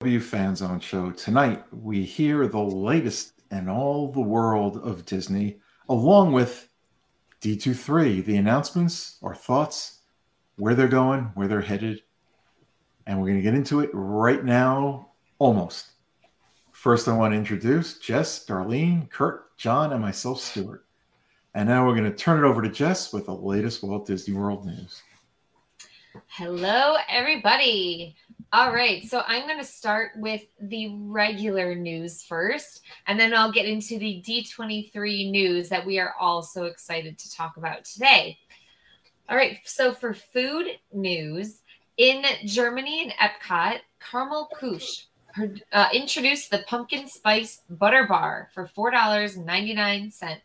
W Fan Zone show. Tonight, we hear the latest in all the world of Disney, along with D23, the announcements, our thoughts, where they're going, where they're headed. And we're going to get into it right now, almost. First, I want to introduce Jess, Darlene, Kurt, John, and myself, Stuart. And now we're going to turn it over to Jess with the latest Walt Disney World news. Hello, everybody. All right, so I'm going to start with the regular news first, and then I'll get into the D23 news that we are all so excited to talk about today. All right, so for food news, in Germany and Epcot, Caramel Couche uh, introduced the pumpkin spice butter bar for $4.99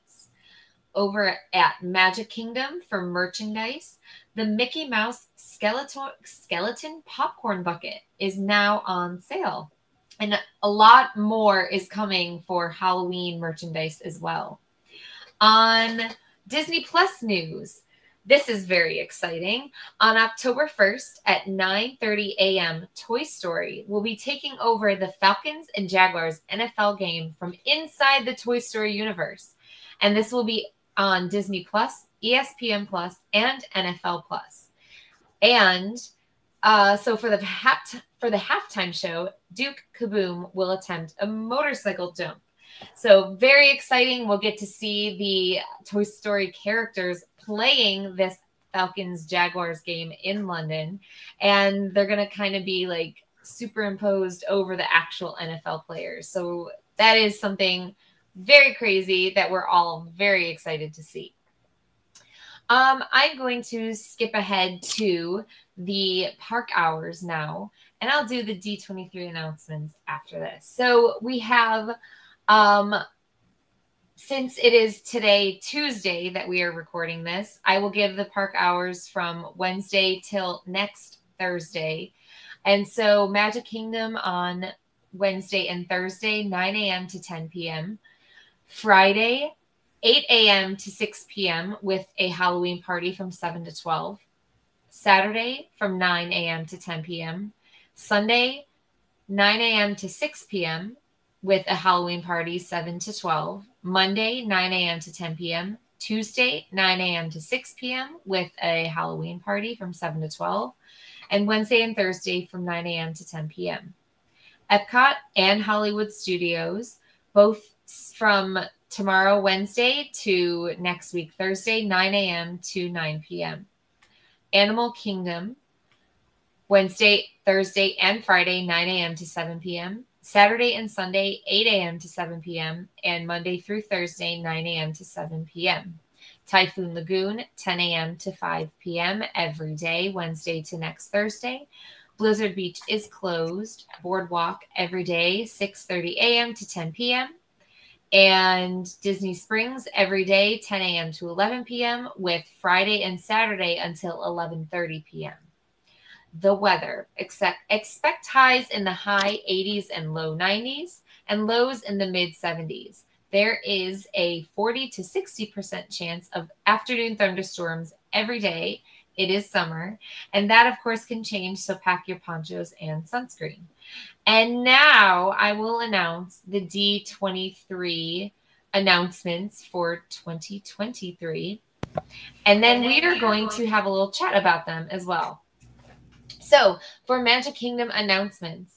over at Magic Kingdom for merchandise. The Mickey Mouse skeleton skeleton popcorn bucket is now on sale. And a lot more is coming for Halloween merchandise as well. On Disney Plus news, this is very exciting. On October 1st at 9:30 a.m., Toy Story will be taking over the Falcons and Jaguars NFL game from inside the Toy Story universe. And this will be on Disney Plus, ESPN Plus, and NFL Plus. And uh, so for the half for the halftime show, Duke Kaboom will attempt a motorcycle jump. So very exciting. We'll get to see the Toy Story characters playing this Falcons Jaguars game in London, and they're gonna kind of be like superimposed over the actual NFL players. So that is something very crazy that we're all very excited to see. Um, I'm going to skip ahead to the park hours now, and I'll do the D23 announcements after this. So we have, um, since it is today, Tuesday, that we are recording this, I will give the park hours from Wednesday till next Thursday. And so Magic Kingdom on Wednesday and Thursday, 9 a.m. to 10 p.m. Friday, 8 a.m. to 6 p.m. with a Halloween party from 7 to 12. Saturday from 9 a.m. to 10 p.m. Sunday, 9 a.m. to 6 p.m. with a Halloween party 7 to 12. Monday, 9 a.m. to 10 p.m. Tuesday, 9 a.m. to 6 p.m. with a Halloween party from 7 to 12. And Wednesday and Thursday from 9 a.m. to 10 p.m. Epcot and Hollywood Studios both from tomorrow, Wednesday, to next week, Thursday, 9 a.m. to 9 p.m. Animal Kingdom, Wednesday, Thursday, and Friday, 9 a.m. to 7 p.m. Saturday and Sunday, 8 a.m. to 7 p.m. And Monday through Thursday, 9 a.m. to 7 p.m. Typhoon Lagoon, 10 a.m. to 5 p.m. every day, Wednesday to next Thursday. Blizzard Beach is closed. Boardwalk every day, 6:30 a.m. to 10 p.m and Disney Springs every day 10 a.m. to 11 p.m. with Friday and Saturday until 11:30 p.m. The weather expect, expect highs in the high 80s and low 90s and lows in the mid 70s. There is a 40 to 60% chance of afternoon thunderstorms every day. It is summer, and that of course can change, so pack your ponchos and sunscreen. And now I will announce the D23 announcements for 2023. And then we are going to have a little chat about them as well. So, for Magic Kingdom announcements,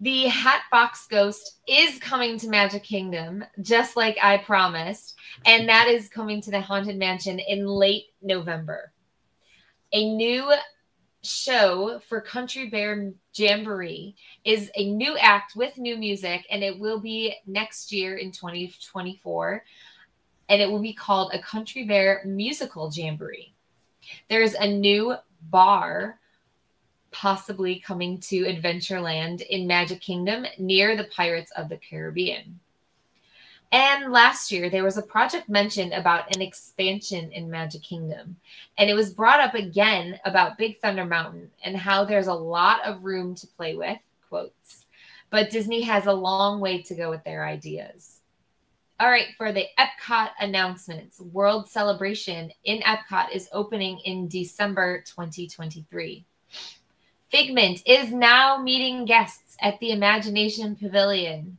the Hatbox Ghost is coming to Magic Kingdom, just like I promised. And that is coming to the Haunted Mansion in late November. A new show for Country Bear Jamboree is a new act with new music, and it will be next year in 2024. And it will be called a Country Bear Musical Jamboree. There's a new bar possibly coming to Adventureland in Magic Kingdom near the Pirates of the Caribbean. And last year, there was a project mentioned about an expansion in Magic Kingdom. And it was brought up again about Big Thunder Mountain and how there's a lot of room to play with, quotes. But Disney has a long way to go with their ideas. All right, for the Epcot announcements, World Celebration in Epcot is opening in December 2023. Figment is now meeting guests at the Imagination Pavilion,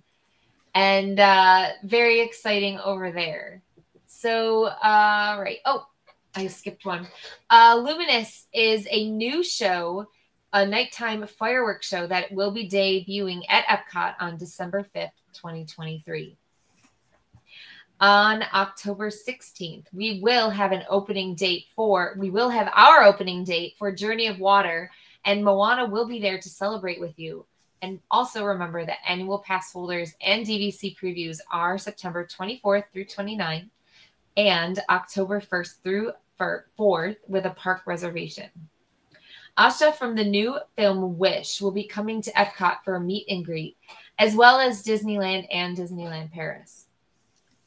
and uh, very exciting over there. So, uh, right. Oh, I skipped one. Uh, Luminous is a new show, a nighttime fireworks show that will be debuting at Epcot on December 5th, 2023. On October 16th, we will have an opening date for, we will have our opening date for Journey of Water, and Moana will be there to celebrate with you. And also remember that annual pass holders and DVC previews are September 24th through 29th and October 1st through 4th with a park reservation. Asha from the new film Wish will be coming to Epcot for a meet and greet, as well as Disneyland and Disneyland Paris.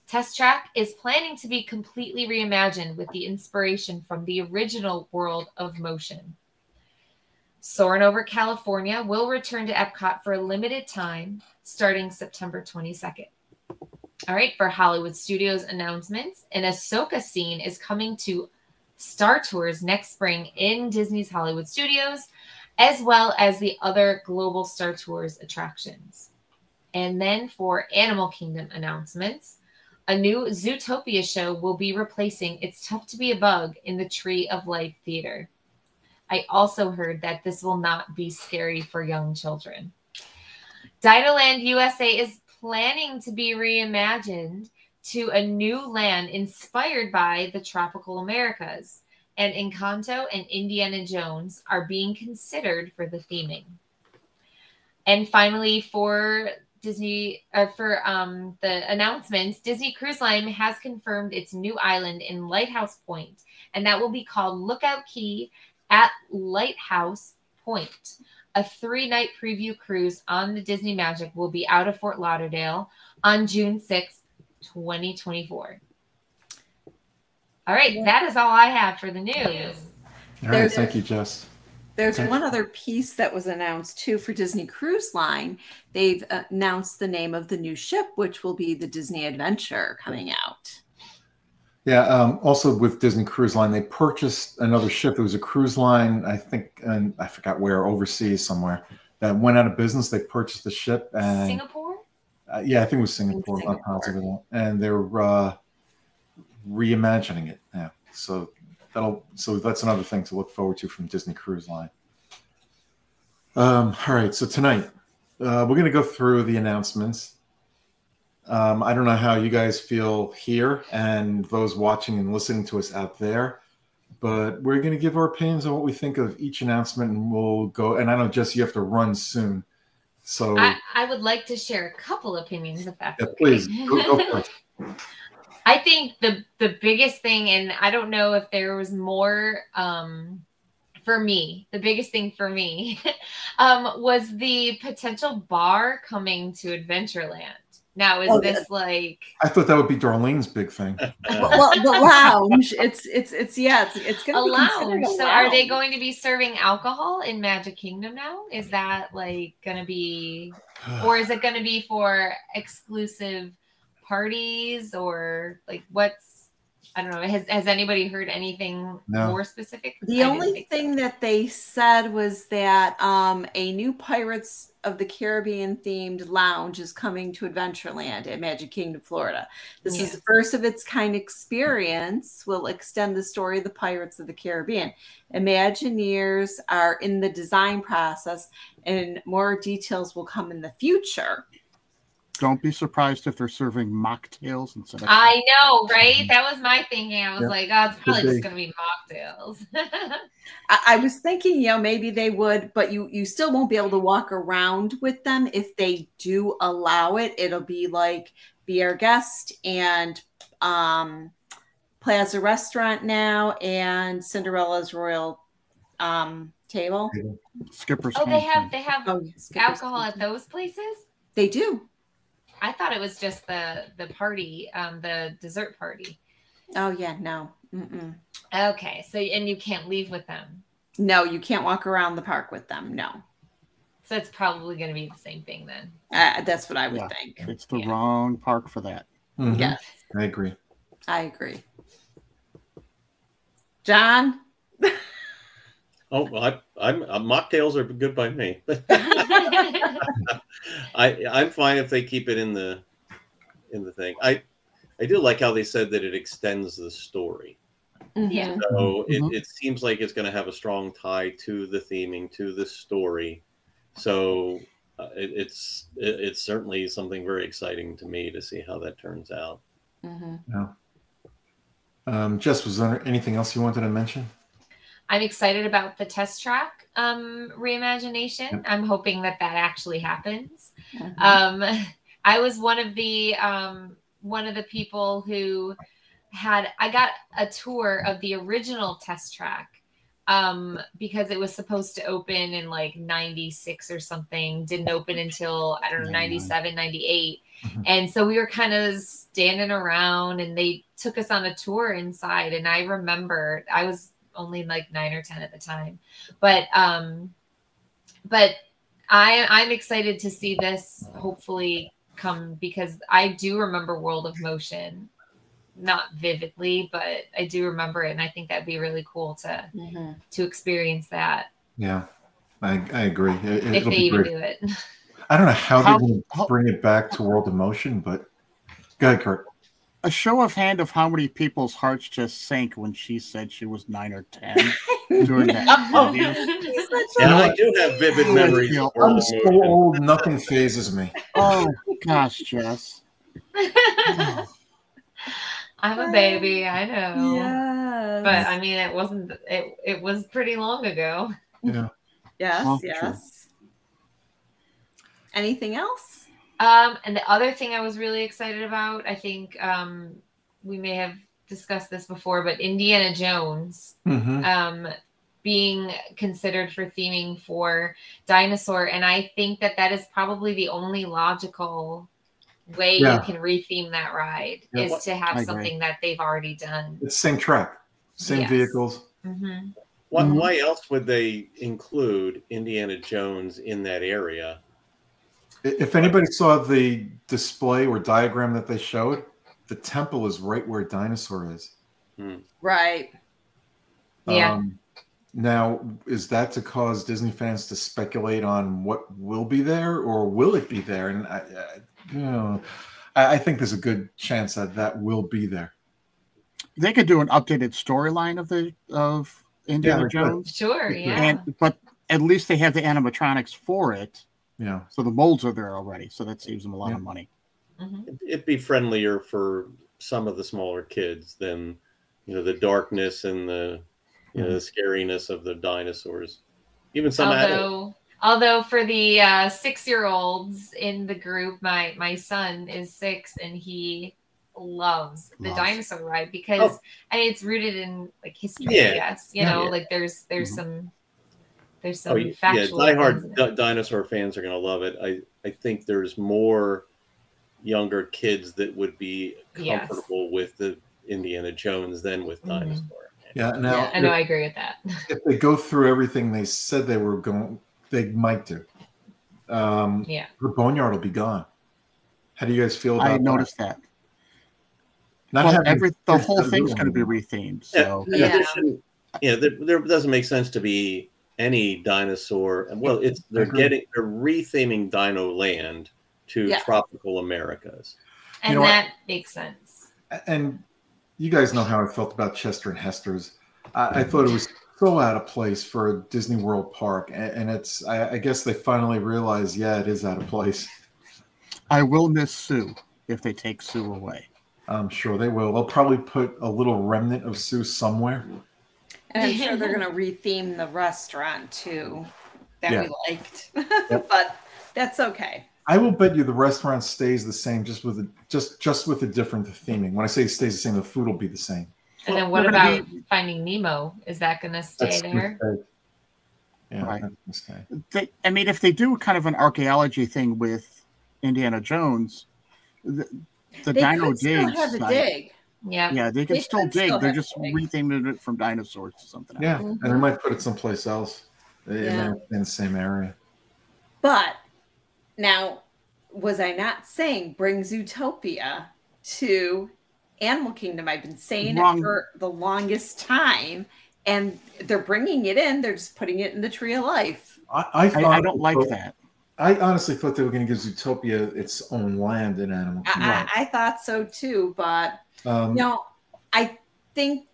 Test Track is planning to be completely reimagined with the inspiration from the original World of Motion. Soarin' over California will return to Epcot for a limited time starting September 22nd. All right, for Hollywood Studios announcements, an Ahsoka scene is coming to Star Tours next spring in Disney's Hollywood Studios, as well as the other global Star Tours attractions. And then for Animal Kingdom announcements, a new Zootopia show will be replacing It's Tough to Be a Bug in the Tree of Life Theater. I also heard that this will not be scary for young children. Dinoland USA is planning to be reimagined to a new land inspired by the tropical Americas, and Encanto and Indiana Jones are being considered for the theming. And finally, for Disney, uh, for um, the announcements, Disney Cruise Line has confirmed its new island in Lighthouse Point, and that will be called Lookout Cay at Lighthouse Point. A three night preview cruise on the Disney Magic will be out of Fort Lauderdale on June 6th, 2024. All right, that is all I have for the news. All right, thank you, Jess. There's okay. one other piece that was announced too for Disney Cruise Line. They've announced the name of the new ship, which will be the Disney Adventure coming out. Yeah. Um, also with Disney Cruise Line, they purchased another ship. It was a cruise line, I think, and I forgot where, overseas somewhere, that went out of business. They purchased the ship and Singapore. Uh, yeah, I think it was Singapore. Singapore. I'm positive, and they're uh, reimagining it now. So that'll so that's another thing to look forward to from Disney Cruise Line. Um, all right, so tonight uh, we're going to go through the announcements um, I don't know how you guys feel here and those watching and listening to us out there, but we're going to give our opinions on what we think of each announcement, and we'll go. And I know Jesse, you have to run soon, so I, I would like to share a couple opinions if that's yeah, okay. please go, go I think the the biggest thing, and I don't know if there was more um, for me. The biggest thing for me um, was the potential bar coming to Adventureland. Now is oh, this like? I thought that would be Darlene's big thing. well, the lounge. It's it's it's yeah. It's, it's gonna a lounge. A so lounge. are they going to be serving alcohol in Magic Kingdom now? Is that like going to be, or is it going to be for exclusive parties or like what's? I don't know. Has has anybody heard anything no. more specific? The I only thing so. that they said was that um, a new Pirates of the Caribbean themed lounge is coming to Adventureland at Magic Kingdom, Florida. This yes. is the first of its kind experience. Will extend the story of the Pirates of the Caribbean. Imagineers are in the design process, and more details will come in the future. Don't be surprised if they're serving mocktails instead of. I know, right? That was my thinking. I was yep. like, oh, it's probably just going to be mocktails. I, I, was thinking, you know, maybe they would, but you you still won't be able to walk around with them if they do allow it. It'll be like be our guest and um, Plaza Restaurant now and Cinderella's Royal um, Table. Skipper's. Oh, they have they have oh, alcohol at those places. They do. I thought it was just the the party, um, the dessert party. Oh yeah, no. Mm-mm. Okay, so and you can't leave with them. No, you can't walk around the park with them. No. So it's probably going to be the same thing then. Uh, that's what I would yeah, think. It's the yeah. wrong park for that. Mm-hmm. Yes, I agree. I agree. John. Oh, well, I, I'm uh, mocktails are good by me. I I'm fine if they keep it in the in the thing. I I do like how they said that it extends the story. Yeah. Mhm. So Mhm. it, it seems like it's going to have a strong tie to the theming, to the story. So uh, it, it's it, it's certainly something very exciting to me to see how that turns out. Mhm. Um, Jess, was there anything else you wanted to mention? I'm excited about the test track um, reimagination. Yep. I'm hoping that that actually happens. Mhm. Um, I was one of the um, one of the people who had I got a tour of the original test track um, because it was supposed to open in like 96 or something didn't open until i don't know 97 98 Mhm. and so we were kind of standing around and they took us on a tour inside and i remember i was only like nine or ten at the time but um but i i'm excited to see this hopefully come because i do remember world of motion not vividly but i do remember it and i think that'd be really cool to Mhm. to experience that Yeah, I, I agree. It, if they even great. do it. I don't know how, How- they're going how- to bring it back to World of Motion, but go ahead, Kurt. A show of hand of how many people's hearts just sank when she said she was nine or ten during that interview. And a- I do have vivid oh, memories I'm so Motion. old, nothing phases me. Oh gosh, Jess. I'm a baby, I know. Yes. But I mean it wasn't it it was pretty long ago. Yeah. yes, Well, true. yes. Anything else? Um and the other thing I was really excited about, I think um we may have discussed this before, but Indiana Jones hmm um being considered for theming for dinosaur and I think that that is probably the only logical way Yeah. you can retheme that ride Yeah. is to have I agree. something that they've already done. It's same track, same Yes. vehicles. hmm Why, Mhm. why else would they include Indiana Jones in that area? I- If anybody saw the display or diagram that they showed, the temple is right where Dinosaur is. Right. Yeah. Um, now, is that to cause Disney fans to speculate on what will be there, or will it be there? And I, I you know, I, I think there's a good chance that that will be there. They could do an updated storyline of the of Indiana they could. Jones, Sure, yeah. and but at least they have the animatronics for it, Yeah, so the molds are there already. So that saves them a lot Yeah. of money. Mhm. It'd- It'd be friendlier for some of the smaller kids than, you know, the darkness and the, you know, the scariness of the dinosaurs. Even some adults. although although for the uh, six year olds in the group my my son is six and he loves the Loves. dinosaur ride because Oh. I mean, it's rooted in like history Yeah. i guess you Yeah. know Yeah. like there's there's Mhm. some there's some Oh, yeah, factual things in diehard it. di- dinosaur fans are going to love it. I, I think there's more younger kids that would be Yes. comfortable with the Indiana Jones than with Mhm. dinosaur. yeah. Now, yeah, i know i agree with that if they go through everything they said they were going, they might do. Um, yeah the boneyard will be gone. How do you guys feel about I noticed that. Not well, every the whole that thing's going to be anymore. rethemed. So Yeah, Yeah. there yeah, there, there doesn't make sense to be any dinosaur. And well, it's they're agree. getting they're retheming Dino Land to Yeah. tropical Americas. and know what? that makes sense and you guys know how I felt about Chester and Hester's. I, I mm-hmm. thought it was so out of place for a Disney World park, and, and it's. I, I guess they finally realized, yeah, it is out of place. I will miss Sue if they take Sue away. I'm sure they will. They'll probably put a little remnant of Sue somewhere. And I'm sure they're going to retheme the restaurant too that Yeah. we liked. but that's okay. I will bet you the restaurant stays the same, just with a, just just with a different theming. When I say it stays the same, the food will be the same. and Well, then what we're gonna about finding nemo is that gonna stay That's there. Yeah, Right. that's gonna. They, I mean, if they do kind of an archaeology thing with Indiana Jones, the, the They Dino could still Dig. have a site- dig. Yeah Yeah, they can They still dig. still They're just dig. retheming it from dinosaurs to something. Yeah, else. and they mm-hmm. might put it someplace else. It Yeah. not in the same area. But now, was I not saying bring Zootopia to Animal Kingdom? I've been saying Wrong. it for the longest time. and they're bringing it in. They're just putting it in the Tree of Life. I, I, I, thought, I don't like that. I honestly thought they were going to give Zootopia its own land in Animal Kingdom. I, I, I thought so too, but um, you know, I think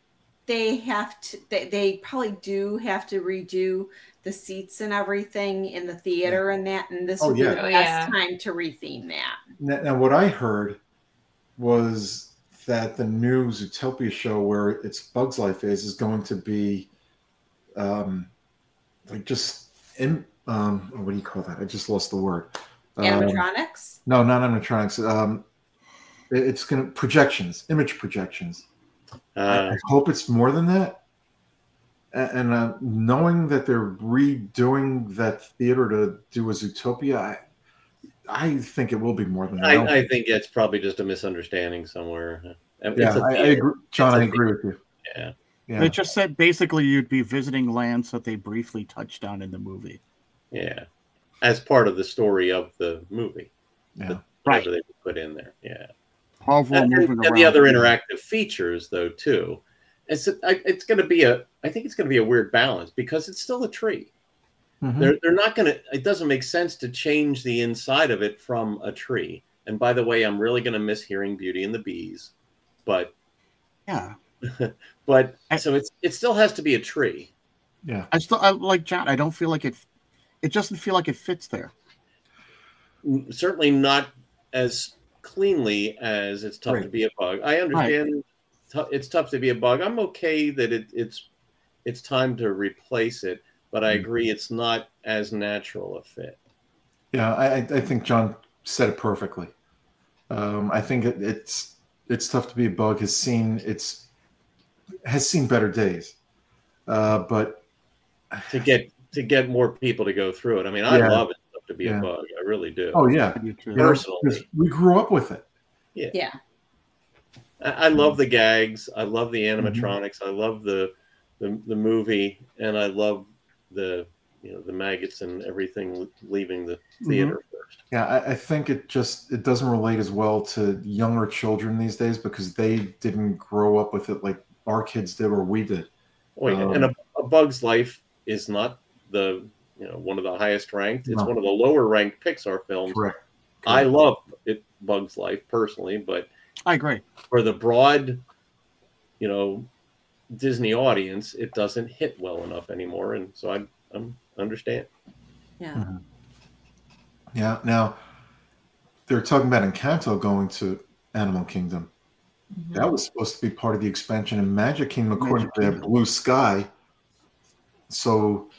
they have to. They, they probably do have to redo the seats and everything in the theater and that. And this Oh, would be yeah. the Oh, best yeah. time to retheme that. Now, now, what I heard was that the new Zootopia show, where its Bugs Life is, is going to be um, like just in. Um, what do you call that? I just lost the word. Um, Animatronics. no, not animatronics. Um, it- it's going to projections, image projections. I, Uh, I hope it's more than that. A- And uh, knowing that they're redoing that theater to do a Zootopia, I, I think it will be more than that. I, I think it's probably just a misunderstanding somewhere. It's Yeah, a I, I theater. agree. John, It's a I agree with you. Yeah. Yeah. They just said basically you'd be visiting lands that they briefly touched on in the movie. Yeah, as part of the story of the movie, yeah. Right. whatever they put in there. Yeah, However, and, moving and around. the other interactive features, though, too. It's it's going to be a. I think it's going to be a weird balance because it's still a tree. Mhm. They're they're not going to. It doesn't make sense to change the inside of it from a tree. And by the way, I'm really going to miss hearing Beauty and the Bees, but Yeah, but I- so it's it still has to be a tree. Yeah. I still I, like John. I don't feel like it. It doesn't feel like it fits there. certainly not as cleanly as it's tough to be a bug. I understand tou- it's tough to be a bug. I'm okay that it, it's it's time to replace it, but I Mhm. agree it's not as natural a fit. Yeah, I, I think John said it perfectly. Um, I think it, it's it's tough to be a bug. Has seen it's has seen better days, uh, but To get to get more people to go through it. I mean, I Yeah. love it to be Yeah. a bug. I really do. oh yeah, I do too. you know, we grew up with it. Yeah. I, I love the gags. I love the animatronics. I love the, the the movie, and I love the you know the maggots and everything leaving the theater first. Yeah, I, I think it just it doesn't relate as well to younger children these days because they didn't grow up with it like our kids did or we did. Oh, yeah. Um, and a, a Bug's Life is not the you know one of the highest ranked. It's No. one of the lower ranked Pixar films. Correct. I love it, Bug's Life personally, but I agree. for the broad, you know, Disney audience, it doesn't hit well enough anymore, and so I I'm understand. Yeah. Mm-hmm. Yeah. Now they're talking about Encanto going to Animal Kingdom. Mm-hmm. That was supposed to be part of the expansion in Magic Kingdom, according Magic to their Blue Sky. So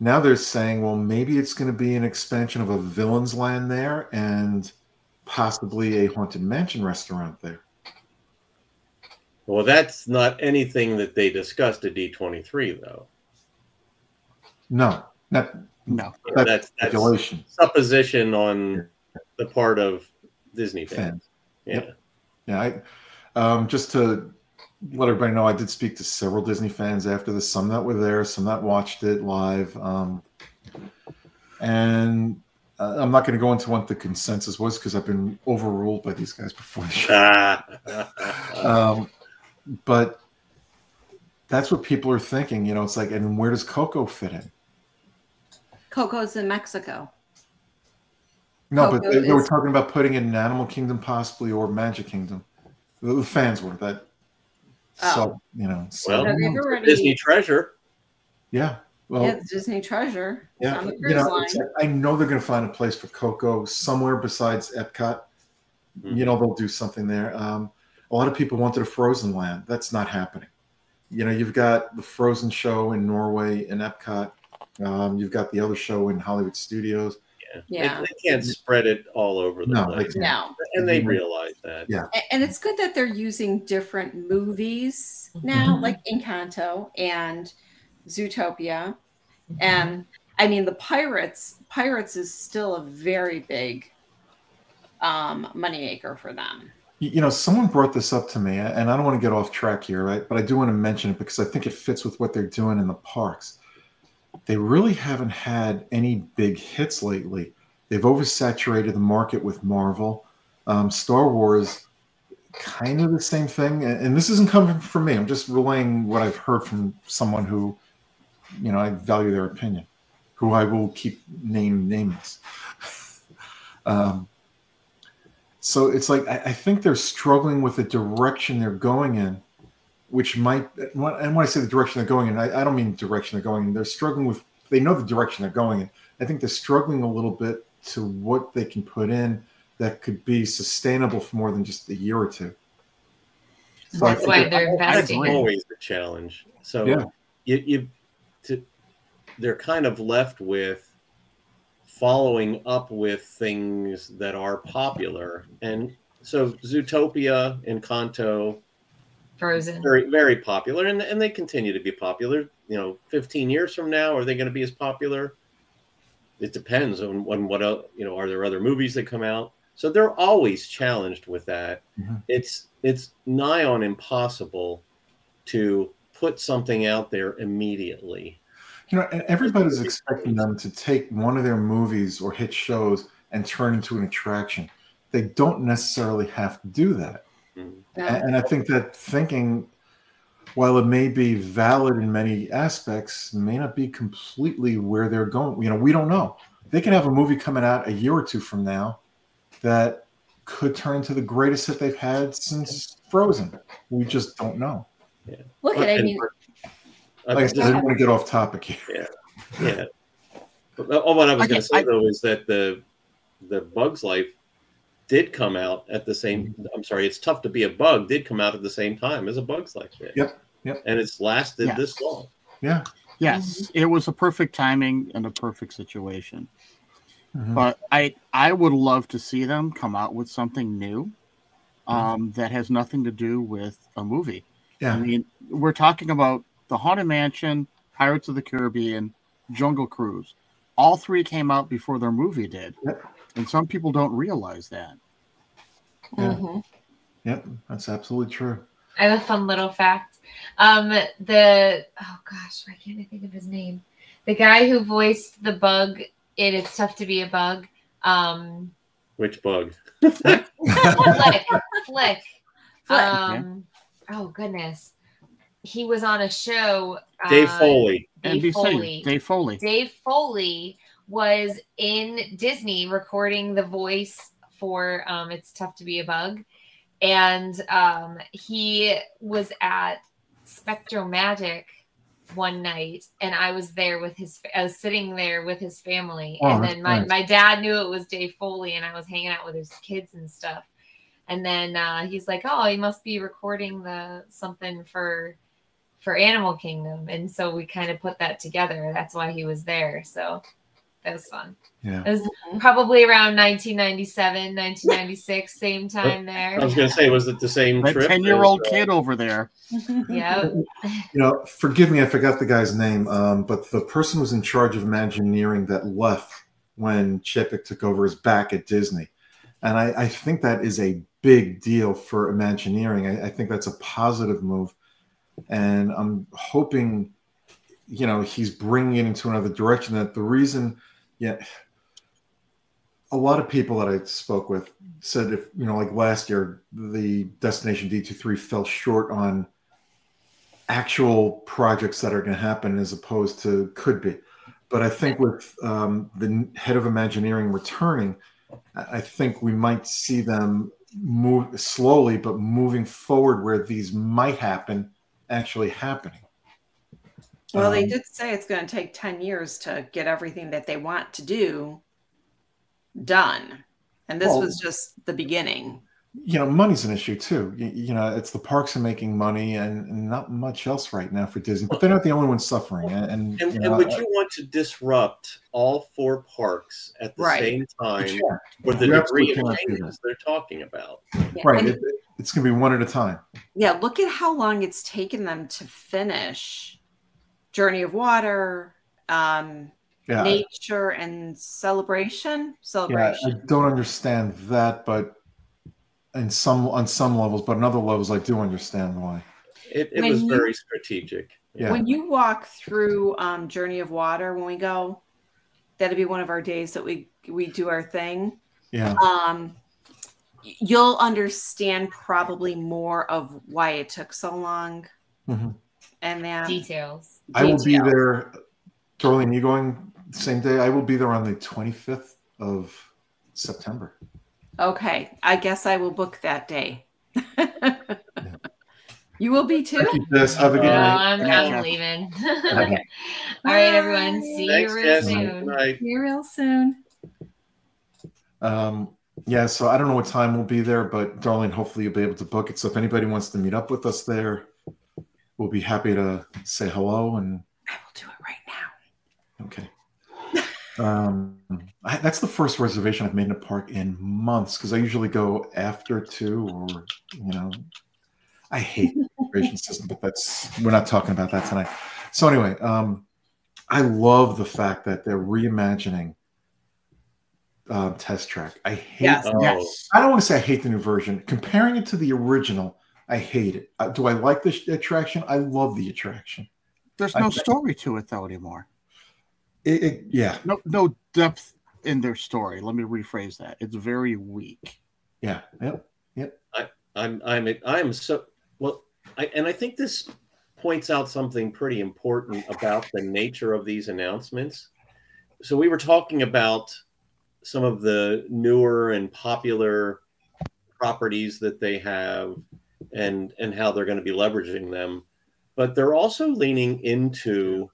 now they're saying, well, maybe it's going to be an expansion of a Villain's Land there and possibly a Haunted Mansion restaurant there. Well, that's not anything that they discussed at D23, though. No, not No. That's that's that's speculation. supposition on the part of Disney fans. Fans. Yeah. Yep. Yeah, I, um, just to let everybody know, I did speak to several Disney fans after this. Some that were there, some that watched it live, um, and uh, I'm not going to go into what the consensus was because I've been overruled by these guys before the show. Um, but that's what people are thinking. You know, it's like, and where does Coco fit in? Coco's in Mexico. No, but Coco they, they were talking about putting it in Animal Kingdom, possibly, or Magic Kingdom. The, the fans were that. Oh. So you know, so, Well, No, they've already- Disney Treasure. yeah. Well, yeah, Disney Treasure. Yeah, on the you know, line. like, I know they're going to find a place for Coco somewhere besides Epcot. Mhm. You know, they'll do something there. Um, a lot of people wanted a Frozen land. That's not happening. You know, you've got the Frozen show in Norway in Epcot. Um, you've got the other show in Hollywood Studios. Yeah. Yeah. They, they can't spread it all over the No, place. can't. No. And they Mhm. realize that. Yeah. And it's good that they're using different movies now, Mhm. like Encanto and Zootopia. And I mean, the Pirates, Pirates is still a very big um, moneymaker for them. You you know, someone brought this up to me, and I don't want to get off track here, right? But I do want to mention it because I think it fits with what they're doing in the parks. They really haven't had any big hits lately. They've oversaturated the market with Marvel. Um, Star Wars kind of the same thing. And, this isn't coming from me. I'm just relaying what I've heard from someone who, you know, I value their opinion, who I will keep name nameless. um, so it's like I, I think they're struggling with the direction they're going in, which might. And when I say the direction they're going in, I, I don't mean direction they're going in. They're struggling with. They know the direction they're going in. I think they're struggling a little bit to what they can put in that could be sustainable for more than just a year or two. So That's why they're investing. That's always the challenge. So yeah. you, you to, they're kind of left with following up with things that are popular, and so Zootopia and Encanto, Frozen, very very popular, and and they continue to be popular. You know, 15 years from now, are they going to be as popular? It depends on, on what else, you know. Are there other movies that come out? So they're always challenged with that. Mm-hmm. It's it's nigh on impossible to put something out there immediately. You know, everybody's expecting them to take one of their movies or hit shows and turn into an attraction. They don't necessarily have to do that. Mm-hmm. And, and I think that thinking, while it may be valid in many aspects, may not be completely where they're going. You know, we don't know. They can have a movie coming out a year or two from now that could turn into the greatest hit they've had since Frozen. We just don't know. Yeah. Look at I mean, like I said, I didn't want to get off topic here. Yeah, yeah. Oh, what I was going to say I, though is that the the Bugs Life did come out at the same. I'm sorry, it's tough to be a bug. Did come out at the same time as a Bugs Life did. Yep. Yep. And it's lasted yes. this long. Yeah. Yes, mm-hmm. it was a perfect timing and a perfect situation. Mm-hmm. But I I would love to see them come out with something new mm-hmm. um, mm-hmm. that has nothing to do with a movie. Yeah. I mean, we're talking about the Haunted Mansion, Pirates of the Caribbean, Jungle Cruise. All three came out before their movie did, yep. And some people don't realize that. Yeah. Mm-hmm. Yep, that's absolutely true. I have a fun little fact. Um, the oh gosh, why can't I think of his name? The guy who voiced the bug it is tough to be a bug. Um, Which bug? flick, flick. Um, oh goodness, he was on a show. Dave uh, Dave NBC. Foley. Dave Foley. Dave Foley was in Disney recording the voice for um, "It's Tough to Be a Bug," and um, he was at SpectroMagic one night and I was there with his I was sitting there with his family oh, and then my, nice. my dad knew it was Dave Foley and I was hanging out with his kids and stuff. And then uh, he's like, "Oh, he must be recording the something for for Animal Kingdom." And so we kind of put that together. That's why he was there. So that was fun. Yeah. It was probably around 1997, 1996, same time there. I was going to say, was it the same that trip? 10 year old uh, kid over there. yeah. You know, forgive me, I forgot the guy's name, um, but the person was in charge of Imagineering that left when Chapek took over his back at Disney. And I, I think that is a big deal for Imagineering. I, I think that's a positive move. And I'm hoping, you know, he's bringing it into another direction. That the reason – yeah. A lot of people that i spoke with said if you know like last year the destination d23 fell short on actual projects that are going to happen as opposed to could be. But i think with um, the head of imagineering returning i think we might see them move slowly but moving forward where these might happen actually happening well, they um, did say it's going to take 10 years to get everything that they want to do done. And this well, was just the beginning. You know, money's an issue too. You, you know, it's the parks are making money and, and, not much else right now for Disney, but they're not the only ones suffering. And, and, and, you know, and would you want to disrupt all four parks at the right. same time sure. with the you degree of changes they're talking about? Yeah. Right. It, it's going to be one at a time. Yeah. Look at how long it's taken them to finish Journey of Water, um, yeah. nature and celebration. Celebration. Yeah, I don't understand that, but in some on some levels, but on other levels, I do understand why. It, it was you, very strategic. Yeah. When you walk through um, Journey of Water, when we go, that'll be one of our days that we we do our thing. Yeah. Um, you'll understand probably more of why it took so long. Mhm. And that Details. I will be there. Darlene, you going the same day? I will be there on the 25th of September. Okay, I guess I will book that day. You will be too. Thank you, Have a good No, night. I'm, I'm leaving. Okay. All right, everyone. See Thanks, you real Jess. Soon. night. See you real soon. Um, yeah, so I don't know what time we'll be there, but Darlene, hopefully you'll be able to book it. So if anybody wants to meet up with us there, we'll be happy to say hello and I will do it right now. okay. Um, I, that's the first reservation I've made in a park in months because I usually go after two or you know, I hate the reservation system, but that's we're not talking about that tonight. So anyway, um, I love the fact that they're reimagining um, Test Track. I hate Yes. Oh, Yes. I don't want to say I hate the new version. Comparing it to the original, I hate it. Uh, do I like the attraction? I love the attraction. There's no think- story to it though anymore. It, it- yeah, No, no depth in their story. Let me rephrase that. It's very weak. yeah, yep. yep. I'm I'm I'm so well, I, and I think this points out something pretty important about the nature of these announcements. So we were talking about some of the newer and popular properties that they have, and and how they're going to be leveraging them, but they're also leaning into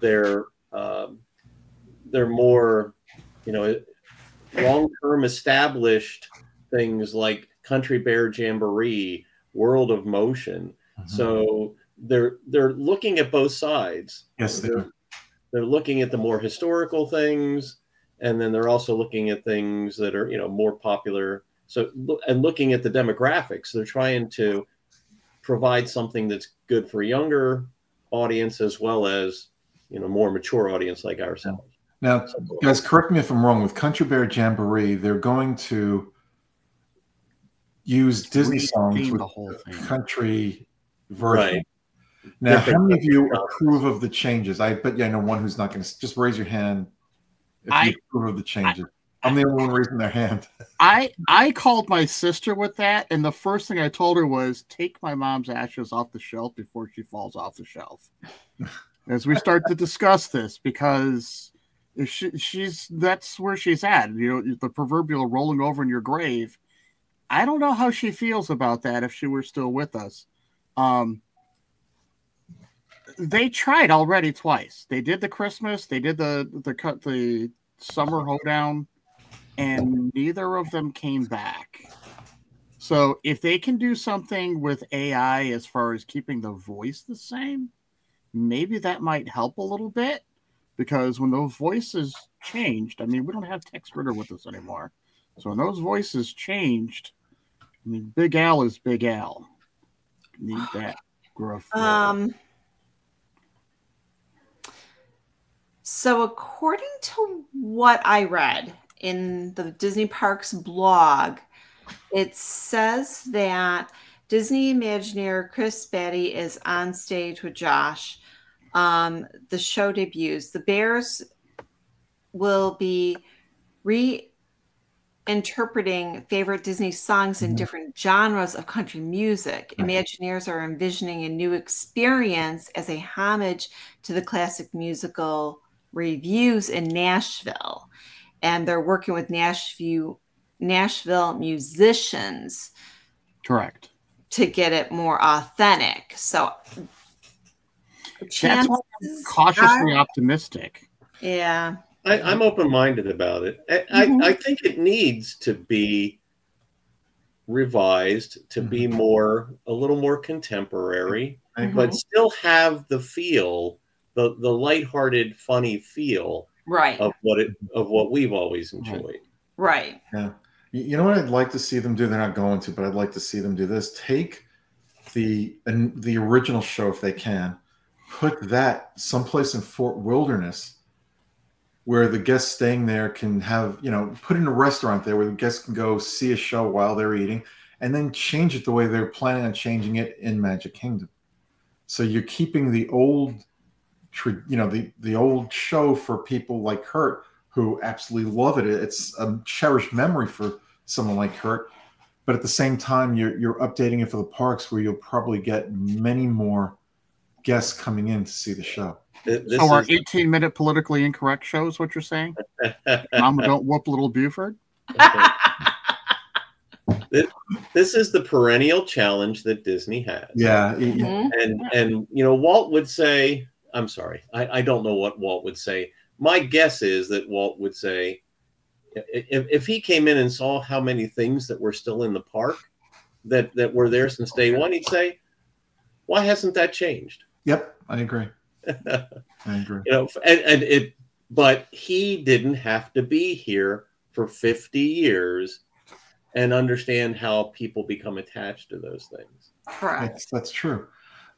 their um, their more, you know, long term established things like Country Bear Jamboree, World of Motion. Mhm. So they're they're looking at both sides. yes, they they're, they're looking at the more historical things, and then they're also looking at things that are you know more popular. So and looking at the demographics, they're trying to provide something that's good for a younger audience as well as you know more mature audience like ourselves. Now, guys, correct me if I'm wrong. With Country Bear Jamboree, they're going to use Disney songs Retheme with the whole thing. country version. Right. Now, Different how many of you approve of the changes? I bet you I know one who's not going to just raise your hand if I- you approve of the changes. I, am the only one raising their hand. I I called my sister with that, and the first thing I told her was take my mom's ashes off the shelf before she falls off the shelf. As we start to discuss this, because she, she's that's where she's at. You know, the proverbial rolling over in your grave. I don't know how she feels about that if she were still with us. Um, they tried already twice. They did the Christmas. They did the the cut the summer hoedown and neither of them came back. So if they can do something with AI as far as keeping the voice the same, maybe that might help a little bit. Because when those voices changed, I mean, we don't have Tex Ritter with us anymore. So when those voices changed, I mean, Big Al is Big Al. Need that gruff. Um, so, according to what I read in the Disney Parks blog, it says that Disney Imagineer Chris Beatty is on stage with Josh. Um, the show debuts. The Bears will be reinterpreting favorite Disney songs in Mhm. different genres of country music. Right. Imagineers are envisioning a new experience as a homage to the classic musical revues in Nashville. And they're working with Nashville Nashville musicians Correct. to get it more authentic. So That's why I'm chances cautiously are- optimistic. yeah. I, I'm open minded about it. I, I, Mhm. I think it needs to be revised to be more a little more contemporary, I agree. but still have the feel, the the lighthearted, funny feel Right. of what it of what we've always enjoyed. Right. You you know what I'd like to see them do? They're not going to, but I'd like to see them do this. Take the and the original show if they can, put that someplace in Fort Wilderness where the guests staying there can have, you know, put in a restaurant there where the guests can go see a show while they're eating and then change it the way they're planning on changing it in Magic Kingdom. So you're keeping the old tra- you know, the the old show for people like Kurt who absolutely love it. It's a cherished memory for someone like Kurt, but at the same time, you're you're updating it for the parks where you'll probably get many more guests coming in to see the show. This so our is, 18 minute politically incorrect show is what you're saying? Mama don't whoop little Buford? this, this is the perennial challenge that Disney has. Yeah, y- y- Mhm. and and you know Walt would say, I'm sorry, I, I don't know what Walt would say. My guess is that Walt would say, if, if he came in and saw how many things that were still in the park that that were there since day one, he'd say, why hasn't that changed? yep, I agree. I agree. you know and, and it but he didn't have to be here for 50 years and understand how people become attached to those things Correct. That's, that's true.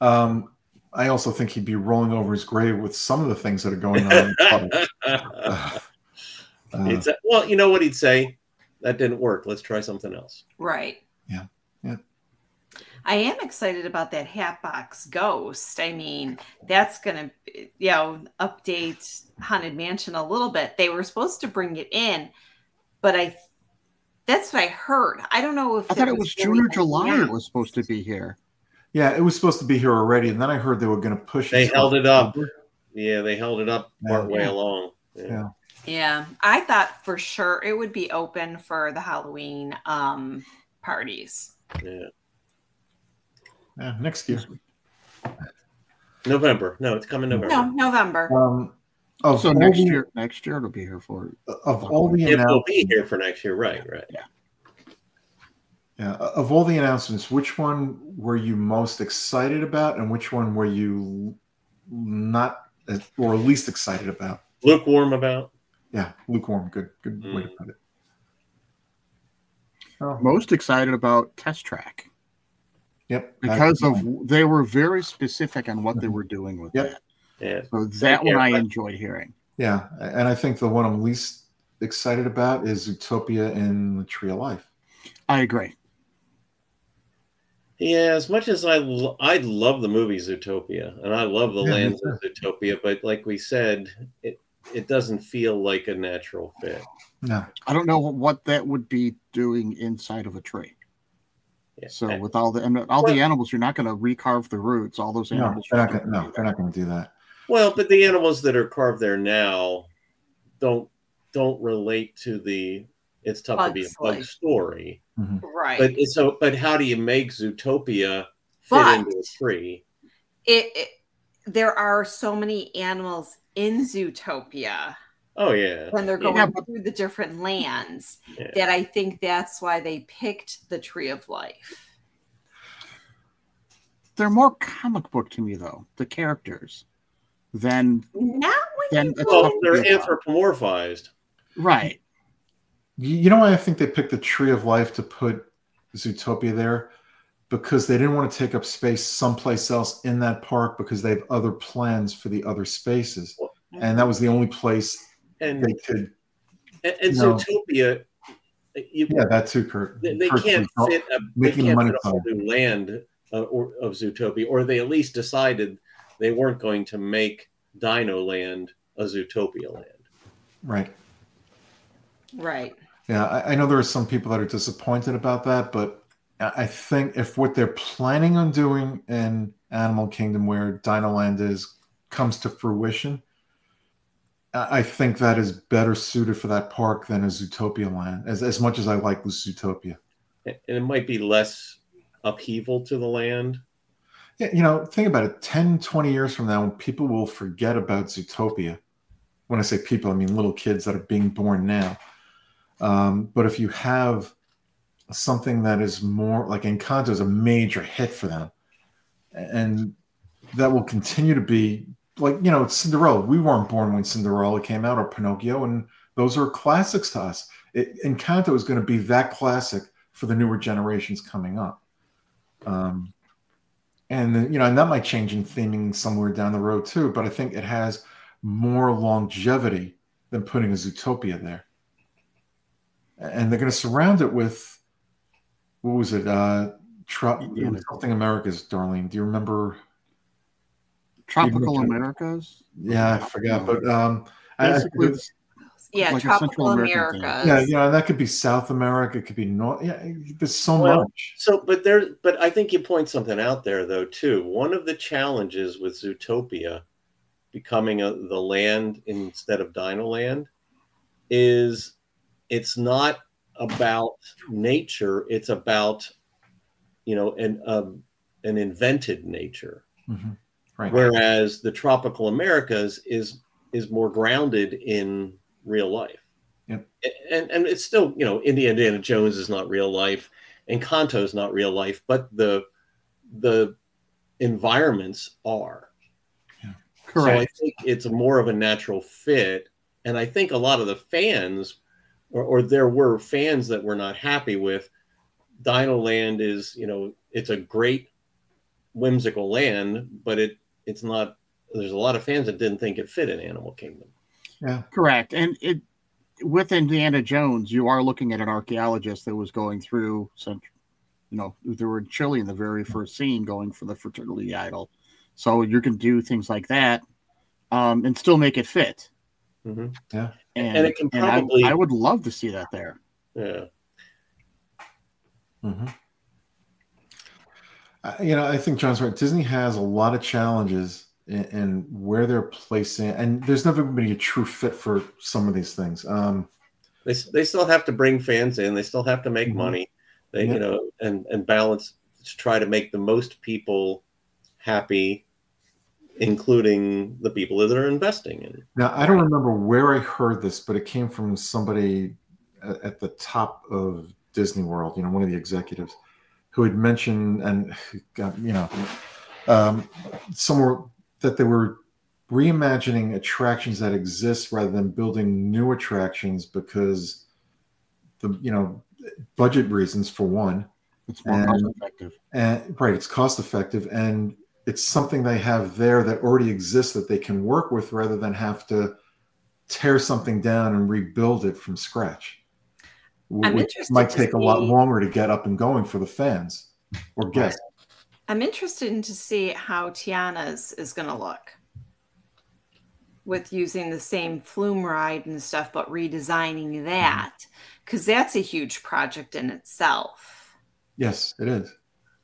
Um, I also think he'd be rolling over his grave with some of the things that are going on. in public. Uh, uh, He'd well you know what he'd say that didn't work let's try something else Right. Yeah. Yeah. I am excited about that Hatbox Ghost. I mean, that's going to, you know, update Haunted Mansion a little bit. They were supposed to bring it in, but I, that's what I heard. I don't know if I thought there it was June or July it was supposed to be here. Yeah, it was supposed to be here already, and then I heard they were going to push. It. They till held it up. October. yeah they held it up part way along Yeah. Yeah, I thought for sure it would be open for the Halloween um parties. yeah Yeah, next year. november no it's coming november No, November. Um, of So next year, next year it'll be here for of all the it will be here for next year right right yeah, of all the announcements, which one were you most excited about, and which one were you not or least excited about? lukewarm about Yeah, lukewarm. Good, good way to Mm. put it. Oh, most excited about Test Track yep. because of they were very specific on what they were doing with Yep. that. yeah So that one Yeah, I enjoyed hearing. Yeah, and I think the one I'm least excited about is Zootopia in the Tree of Life. I agree. Yeah, as much as I lo- I love the movie Zootopia and I love the Yeah, me lands of Zootopia, but like we said, it it doesn't feel like a natural fit. No, I don't know what that would be doing inside of a tree. Yeah. So with all the and all Well- the animals, you're not going to recarve the roots. All those no, animals. they're not gonna, gonna no, they're not going to do that. well, but the animals that are carved there now don't don't relate to the it's tough to be a Bugs bug life. Story. Right. But so but how do you make Zootopia fit But- into a tree? it, it there are so many animals in Zootopia Oh yeah. when they're going Yeah, through the different lands Yeah. that I think that's why they picked the Tree of Life. They're more comic book to me though. The characters, than Not when Then you it's Well, they're do. anthropomorphized. right. You, you know why I think they picked the Tree of Life to put Zootopia there? Because they didn't want to take up space someplace else in that park because they have other plans for the other spaces. And that was the only place And they could. and, and No. Zootopia you Yeah, that too, Kurt. they, they can't fit a, they making can't money fit a whole new land uh, or, of Zootopia, or they at least decided they weren't going to make Dino Land a Zootopia land. Right. right. Yeah, I, I know there are some people that are disappointed about that, but I think if what they're planning on doing in Animal Kingdom, where Dino Land is, comes to fruition, I I think that is better suited for that park than a Zootopia land. As as much as I like Zootopia, And it might be less upheaval to the land. yeah, you know, think about it. 10, 20 years from now, when people will forget about Zootopia. When I say people, I mean little kids that are being born now. Um, but if you have something that is more like Encanto is a major hit for them, and that will continue to be like you know Cinderella. We weren't born when Cinderella came out or Pinocchio, and those are classics to us. It, Encanto is going to be that classic for the newer generations coming up. Um, and you know, and that might change in theming somewhere down the road too. But I think it has more longevity than putting a Zootopia there. And they're going to surround it with what was it? Uh, tro- it was something America's, darling. Do you remember? Tropical Even Americas. Yeah, I forgot. But um, I- I- Basically, yeah, like tropical Central American thing. America. Yeah, you know, that could be South America, it could be North. Yeah, there's so Well, much. So, but there, but I think you point something out there though too. One of the challenges with Zootopia becoming a, the land instead of Dino Land is it's not about nature; it's about you know an um, an invented nature. Mhm. Right. Whereas the tropical Americas is is more grounded in real life. Yep. And and it's still, you know, Indiana Indiana Jones is not real life and Encanto is not real life, but the the environments are. Correct. So I think it's more of a natural fit. And I think a lot of the fans, or, or there were fans that were not happy with Dino Land is, you know, it's a great whimsical land, but it it's not there's a lot of fans that didn't think it fit in Animal Kingdom. Yeah. Correct. And it with Indiana Jones, you are looking at an archaeologist that was going through some, you know, they were in Chile in the very first scene going for the fertility idol. So you can do things like that um, and still make it fit. Mhm. And, And it can and I- probably- I, would love to see that there. Yeah. Mm-hmm. Uh, you know, I think John's right. Disney has a lot of challenges in, in where they're placing, and there's never been a true fit for some of these things. Um, They, they still have to bring fans in. They still have to make Mhm. money. They Yeah. you know and and balance to try to make the most people happy, including the people that are investing in. now, I don't remember where I heard this, but it came from somebody at, at the top of Disney World. You know, one of the executives who had mentioned, and got, you know, um, somewhere that they were reimagining attractions that exist rather than building new attractions because the you know budget reasons for one It's more And- cost effective. and right it's cost effective and it's something they have there that already exists that they can work with rather than have to tear something down and rebuild it from scratch. I'm which interested might take a lot longer to get up and going for the fans or guests. I'm interested in to see how Tiana's is going to look with using the same flume ride and stuff, but redesigning that because that's a huge project in itself. yes it is.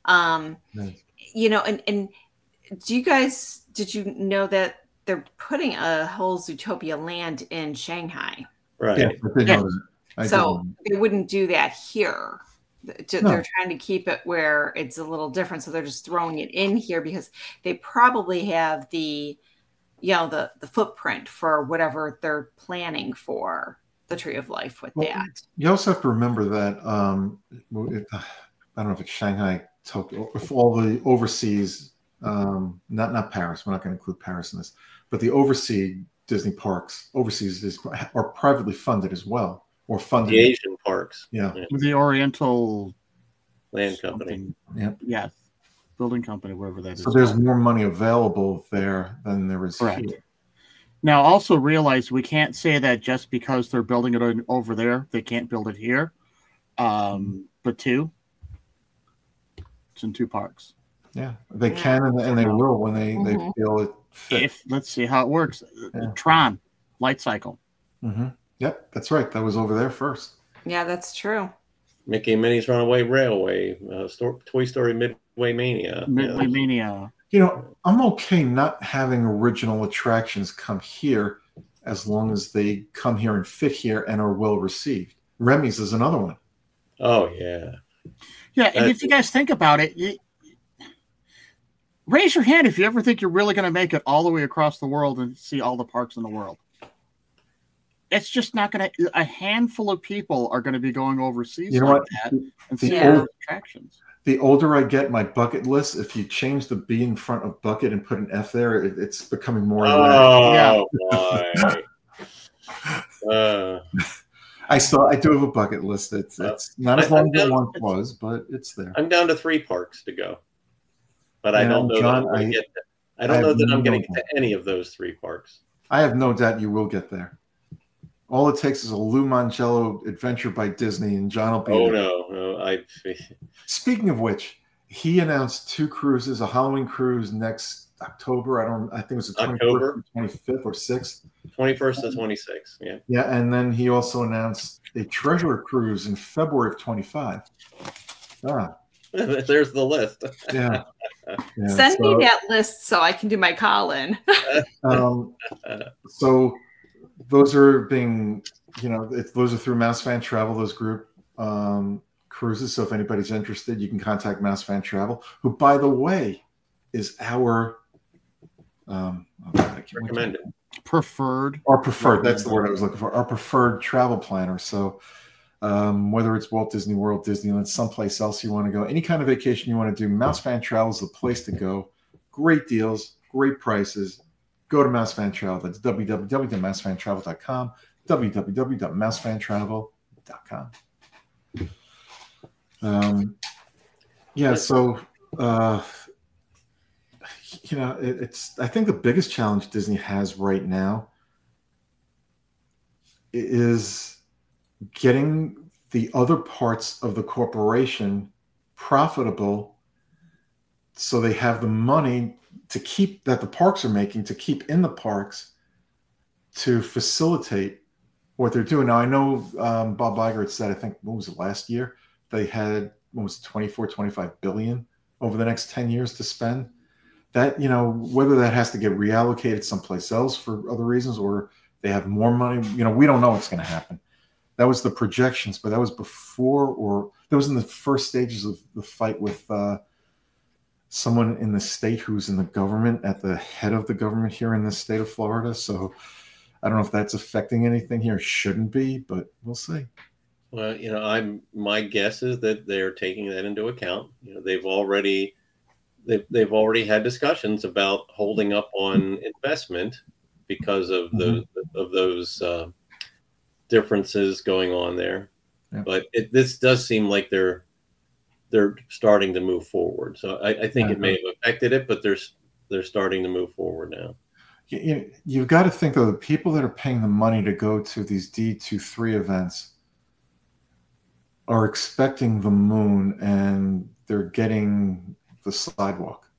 Um, Yes. you know, and and do you guys did you know that they're putting a whole Zootopia land in Shanghai? Right. yeah Yeah. know that. I did so they wouldn't do that here. To- No. They're trying to keep it where it's a little different, so they're just throwing it in here because they probably have the, you know, the the footprint for whatever they're planning for the Tree of Life with Well, that. You also have to remember that um, it, I don't know if it's Shanghai, Tokyo, if all the overseas, um, not not Paris, we're not going to include Paris in this, but the overseas Disney parks, overseas is, are privately funded as well, or funded. The Asian parks Yeah, The Oriental land company. something- Yep. Yes. Building company, wherever that is. so there's called. more money available there than there is Correct. here. Now, also realize we can't say that just because they're building it over there, they can't build it here. Um, but two, it's in two parks. Yeah, they Yeah. can and, and they will when they they Mhm. feel it fits. If let's see how it works. Yeah. Tron light cycle. hmm Yep, that's right. That was over there first. Yeah, that's true. Mickey and Minnie's Runaway Railway, uh, Sto- Toy Story Midway Mania. Midway Yeah. Mania. You know, I'm okay not having original attractions come here as long as they come here and fit here and are well received. Remy's is another one. Oh yeah. Yeah, and Uh, if you guys think about it, you, raise your hand if you ever think you're really going to make it all the way across the world and see all the parks in the world. It's just not going to. A handful of people are going to be going overseas You know like what? that and The see Yeah. those attractions. The older I get, my bucket list, if you change the B in front of bucket and put an F there, it, it's becoming more and more. Oh boy. Uh, I still I do have a bucket list. It's it's not as long as it once was, but it's there. I'm down to three parks to go, but I don't know. John, I'm I- get I I don't know have that I'm no going to get to any of those three parks. I have no doubt you will get there. All it takes is a Lou Mongello adventure by Disney, and John will be Oh there. no, no, I. Speaking of which, he announced two cruises: a Halloween cruise next October. I don't. I think it was the October. 25th or 6th. 21st to 26th. Yeah. Yeah, and then he also announced a treasure cruise in February of 25. Ah, There's the list. yeah. yeah. Send so, me that list so I can do my call in. Um, so those are being, you know, it's, those are through Mouse Fan Travel, those group um, cruises. So if anybody's interested, you can contact Mouse Fan Travel, who, by the way, is our um, oh I can't- Recommended. Preferred. Our preferred, that's the word I was looking for. Our preferred travel planner. So um, whether it's Walt Disney World, Disneyland, someplace else you want to go, any kind of vacation you want to do, Mouse Fan Travel is the place to go. Great deals, great prices. Go to Mouse Fan Travel. That's www.mousefantravel.com, www.mousefantravel.com. Um, yeah, so uh, you know, it, it's I think the biggest challenge Disney has right now is getting the other parts of the corporation profitable so they have the money to keep that the parks are making to keep in the parks to facilitate what they're doing. Now I know um, Bob Iger had said I think what was it last year they had what was it, 24 25 billion over the next 10 years to spend that you know whether that has to get reallocated someplace else for other reasons or they have more money you know we don't know what's going to happen that was the projections but that was before or that was in the first stages of the fight with uh, someone in the state who's in the government at the head of the government here in the state of florida. So i don't know if that's affecting anything here. Shouldn't be but we'll see. Well, you know, I'm my guess is that they're taking that into account. You know, they've already they've they've already had discussions about holding up on investment because of the of those uh, differences going on there. Yeah. But it, this does seem like they're they're starting to move forward. So I, I think it may have affected it, but they're they're starting to move forward now. you, you, you've got to think though the people that are paying the money to go to these d23 events are expecting the moon and they're getting the sidewalk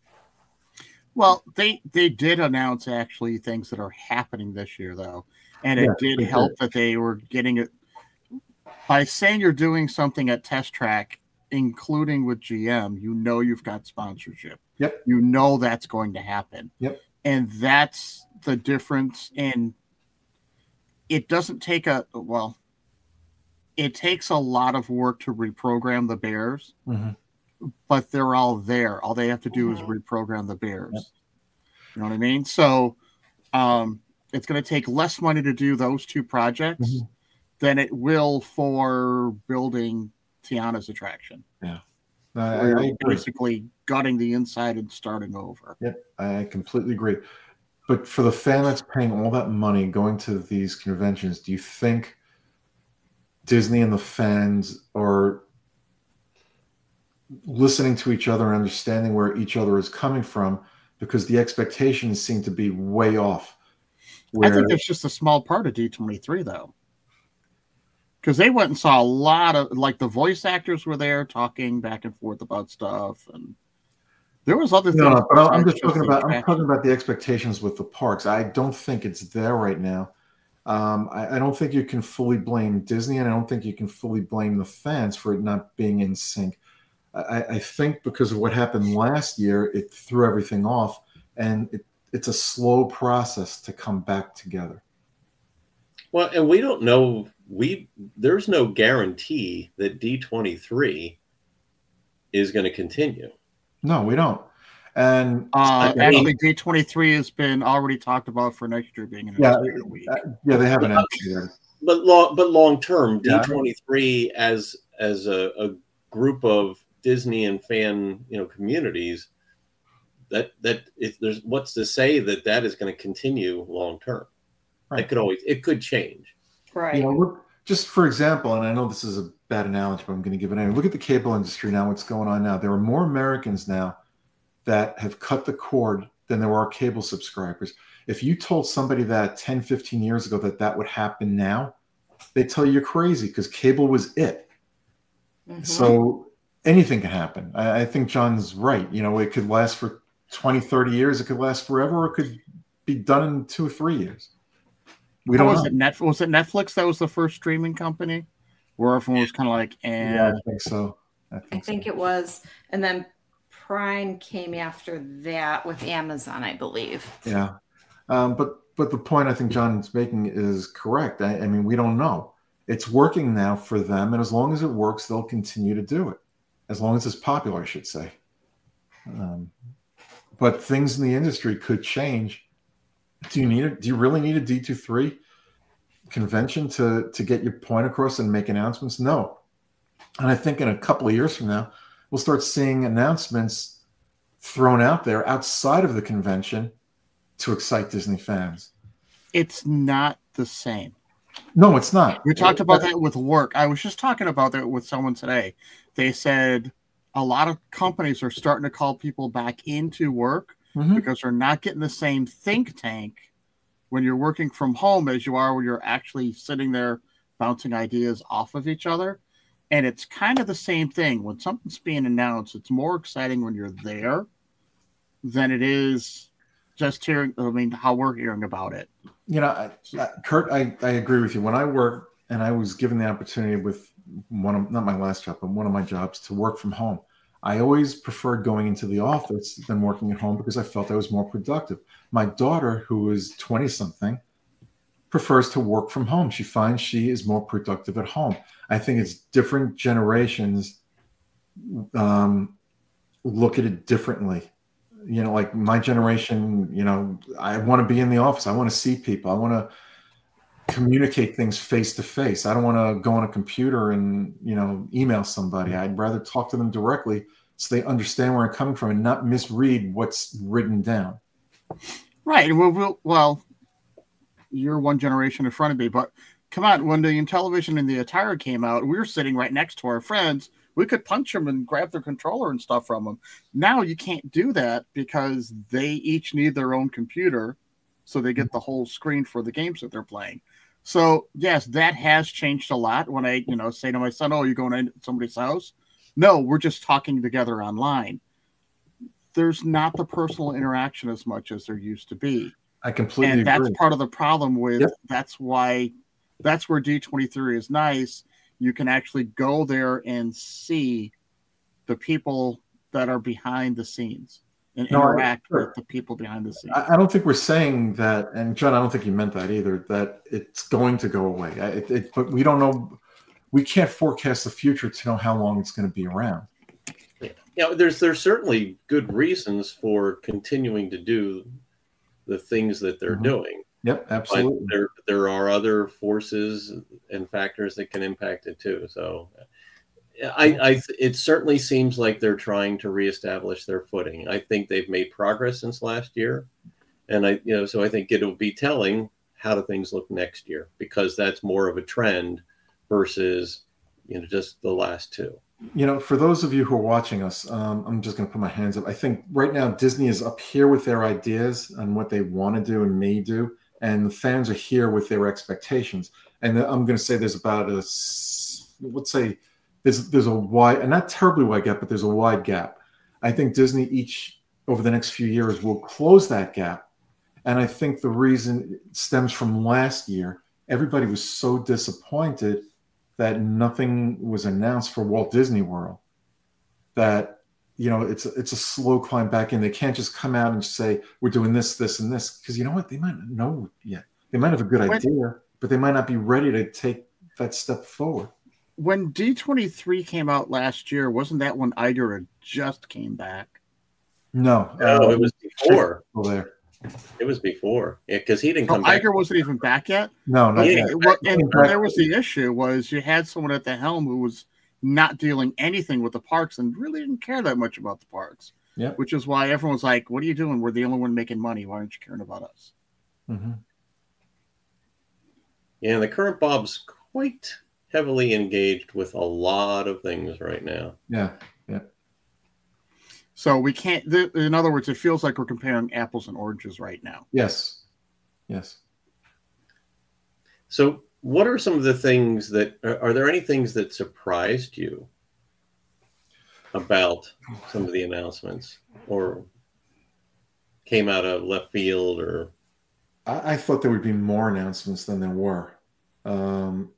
Well, they they did announce actually things that are happening this year though, and it Yeah, did they help that they were getting it by saying you're doing something at Test Track, including with GM. You know you've got sponsorship. Yep. You know that's going to happen. Yep. And that's the difference. And it doesn't take a well. It takes a lot of work to reprogram the Bears Mhm. but they're all there. All they have to do is reprogram the bears. Yep. You know what I mean? So um, it's going to take less money to do those two projects Mhm. than it will for building Tiana's attraction. Yeah. I, I basically gutting the inside and starting over. Yep, I completely agree but for the fan that's paying all that money going to these conventions do you think disney and the fans are listening to each other and understanding where each other is coming from because the expectations seem to be way off I think that's just a small part of D23 though. Because they went and saw a lot of like the voice actors were there talking back and forth about stuff and there was other things. no, but I'm just talking about I'm talking about the expectations with the parks. I don't think it's there right now. Um, I, I don't think you can fully blame Disney, and I don't think you can fully blame the fans for it not being in sync. I, I think because of what happened last year, it threw everything off, and it, it's a slow process to come back together. Well, and we don't know. We there's no guarantee that D23 is going to continue. No, we don't. And Uh, I actually, D twenty three has been already talked about for next year being an Yeah, entire week. uh, yeah, they haven't answered yet. But long, but long term, Yeah. D23 as as a, a group of Disney and fan you know communities that that if there's what's to say that that is going to continue long term. Right. It could always it could change. Right. You know, look, just for example, and I know this is a bad analogy, but I'm going to give it anyway. Look at the cable industry now, what's going on now. There are more Americans now that have cut the cord than there are cable subscribers. If you told somebody that 10, 15 years ago that that would happen now, they tell you you're crazy because cable was it. Mhm. So anything can happen. I, I think John's right. You know, it could last for 20, 30 years. It could last forever, or it could be done in two or three years. We don't was know. it Netflix? Was it Netflix that was the first streaming company where everyone was kind of like, eh. yeah, I think so. I think, I think so. it was, and then Prime came after that with Amazon, I believe. Yeah, um, but but the point I think John's making is correct. I, I mean, we don't know. It's working now for them, and as long as it works, they'll continue to do it. As long as it's popular, I should say. Um, but things in the industry could change. Do you need it? Do you really need a D two three convention to to get your point across and make announcements? No. And I think in a couple of years from now, we'll start seeing announcements thrown out there outside of the convention to excite Disney fans. It's not the same. No, it's not. We talked about that with work. I was just talking about that with someone today. They said a lot of companies are starting to call people back into work mm-hmm. because they're not getting the same think tank when you're working from home as you are when you're actually sitting there bouncing ideas off of each other. And it's kind of the same thing. When something's being announced, it's more exciting when you're there than it is just hearing, I mean, how we're hearing about it. You know, I, I, Kurt, I, I agree with you. When I work and I was given the opportunity with one of, not my last job, but one of my jobs to work from home, I always preferred going into the office than working at home because I felt I was more productive. My daughter, who is 20 something, prefers to work from home. She finds she is more productive at home. I think it's different generations um, look at it differently. You know, like my generation, you know, I want to be in the office. I want to see people. I want to communicate things face to face. I don't want to go on a computer and, you know, email somebody. I'd rather talk to them directly so they understand where I'm coming from and not misread what's written down. Right. Well, well, you're one generation in front of me, but come on, when the television and the Atari came out, we were sitting right next to our friends. We could punch them and grab their controller and stuff from them. Now you can't do that because they each need their own computer, so they get mm-hmm. the whole screen for the games that they're playing. So yes, that has changed a lot. When I, you know, say to my son, "Oh, you're going to somebody's house?" No, we're just talking together online. There's not the personal interaction as much as there used to be. I completely and agree. that's part of the problem with yep. that's why that's where D23 is nice. You can actually go there and see the people that are behind the scenes and no, interact sure. with the people behind the scenes. I, I, don't think we're saying that, and John, I don't think you meant that either. That it's going to go away. It, it, but we don't know. We can't forecast the future to know how long it's going to be around. Yeah, you know, there's there's certainly good reasons for continuing to do the things that they're mm-hmm. doing. Yep, absolutely. But there there are other forces and factors that can impact it too. So I, I it certainly seems like they're trying to reestablish their footing. I think they've made progress since last year. And I you know, so I think it'll be telling how do things look next year because that's more of a trend versus you know just the last two you know, for those of you who are watching us, um, I'm just going to put my hands up. I think right now Disney is up here with their ideas and what they want to do and may do, and the fans are here with their expectations. And I'm going to say there's about a, let's say, there's there's a wide, and not terribly wide gap, but there's a wide gap. I think Disney each over the next few years will close that gap, and I think the reason stems from last year. Everybody was so disappointed that nothing was announced for Walt Disney World. That you know it's it's a slow climb back in. They can't just come out and say we're doing this, this, and this because you know what they might not know yet. They might have a good idea, but they might not be ready to take that step forward. When D twenty three came out last year, wasn't that when Iger just came back? No, no, uh, it was before. There. It was before, yeah, because he didn't come. back. Iger wasn't even back yet. No, not yet. and there was the issue was you had someone at the helm who was not dealing anything with the parks and really didn't care that much about the parks. Yeah, which is why everyone was like, "What are you doing? We're the only one making money. Why aren't you caring about us?" Mm-hmm. Yeah, the current Bob's quite heavily engaged with a lot of things right now. Yeah, Yeah. so we can't. Th- in other words, it feels like we're comparing apples and oranges right now. Yes. Yes. So, what are some of the things that are, are there any things that surprised you about some of the announcements or came out of left field or I, I thought there would be more announcements than there were. Um,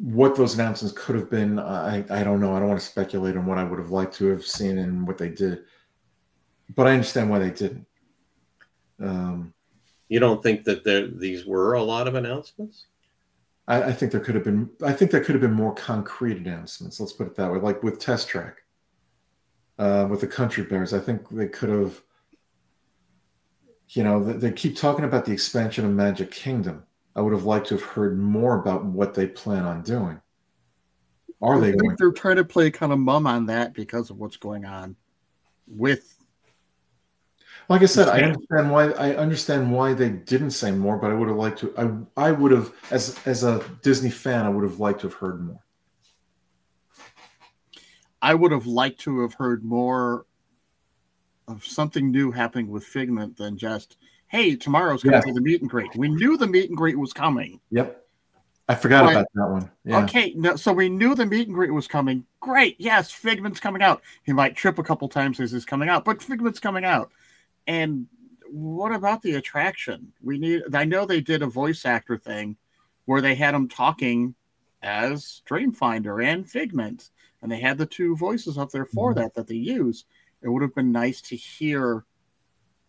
what those announcements could have been, I, I don't know. I don't want to speculate on what I would have liked to have seen and what they did, but I understand why they didn't. Um, you don't think that there these were a lot of announcements? I, I, think there could have been. I think there could have been more concrete announcements. Let's put it that way. Like with Test Track, uh, with the Country Bears, I think they could have. You know, they, they keep talking about the expansion of Magic Kingdom I would have liked to have heard more about what they plan on doing. Are they? Going- they're trying to play kind of mum on that because of what's going on with. Like I said, I understand why. I understand why they didn't say more, but I would have liked to. I I would have, as as a Disney fan, I would have liked to have heard more. I would have liked to have heard more of something new happening with Figment than just hey, tomorrow's going to yeah. be the meet and greet. We knew the meet and greet was coming. Yep. I forgot about that one. Yeah. Okay, no, so we knew the meet and greet was coming. Great. Yes, Figment's coming out. He might trip a couple times as he's coming out, but Figment's coming out. And what about the attraction? We need I know they did a voice actor thing where they had him talking as Dreamfinder and Figment, and they had the two voices up there for mm-hmm. that that they use. It would have been nice to hear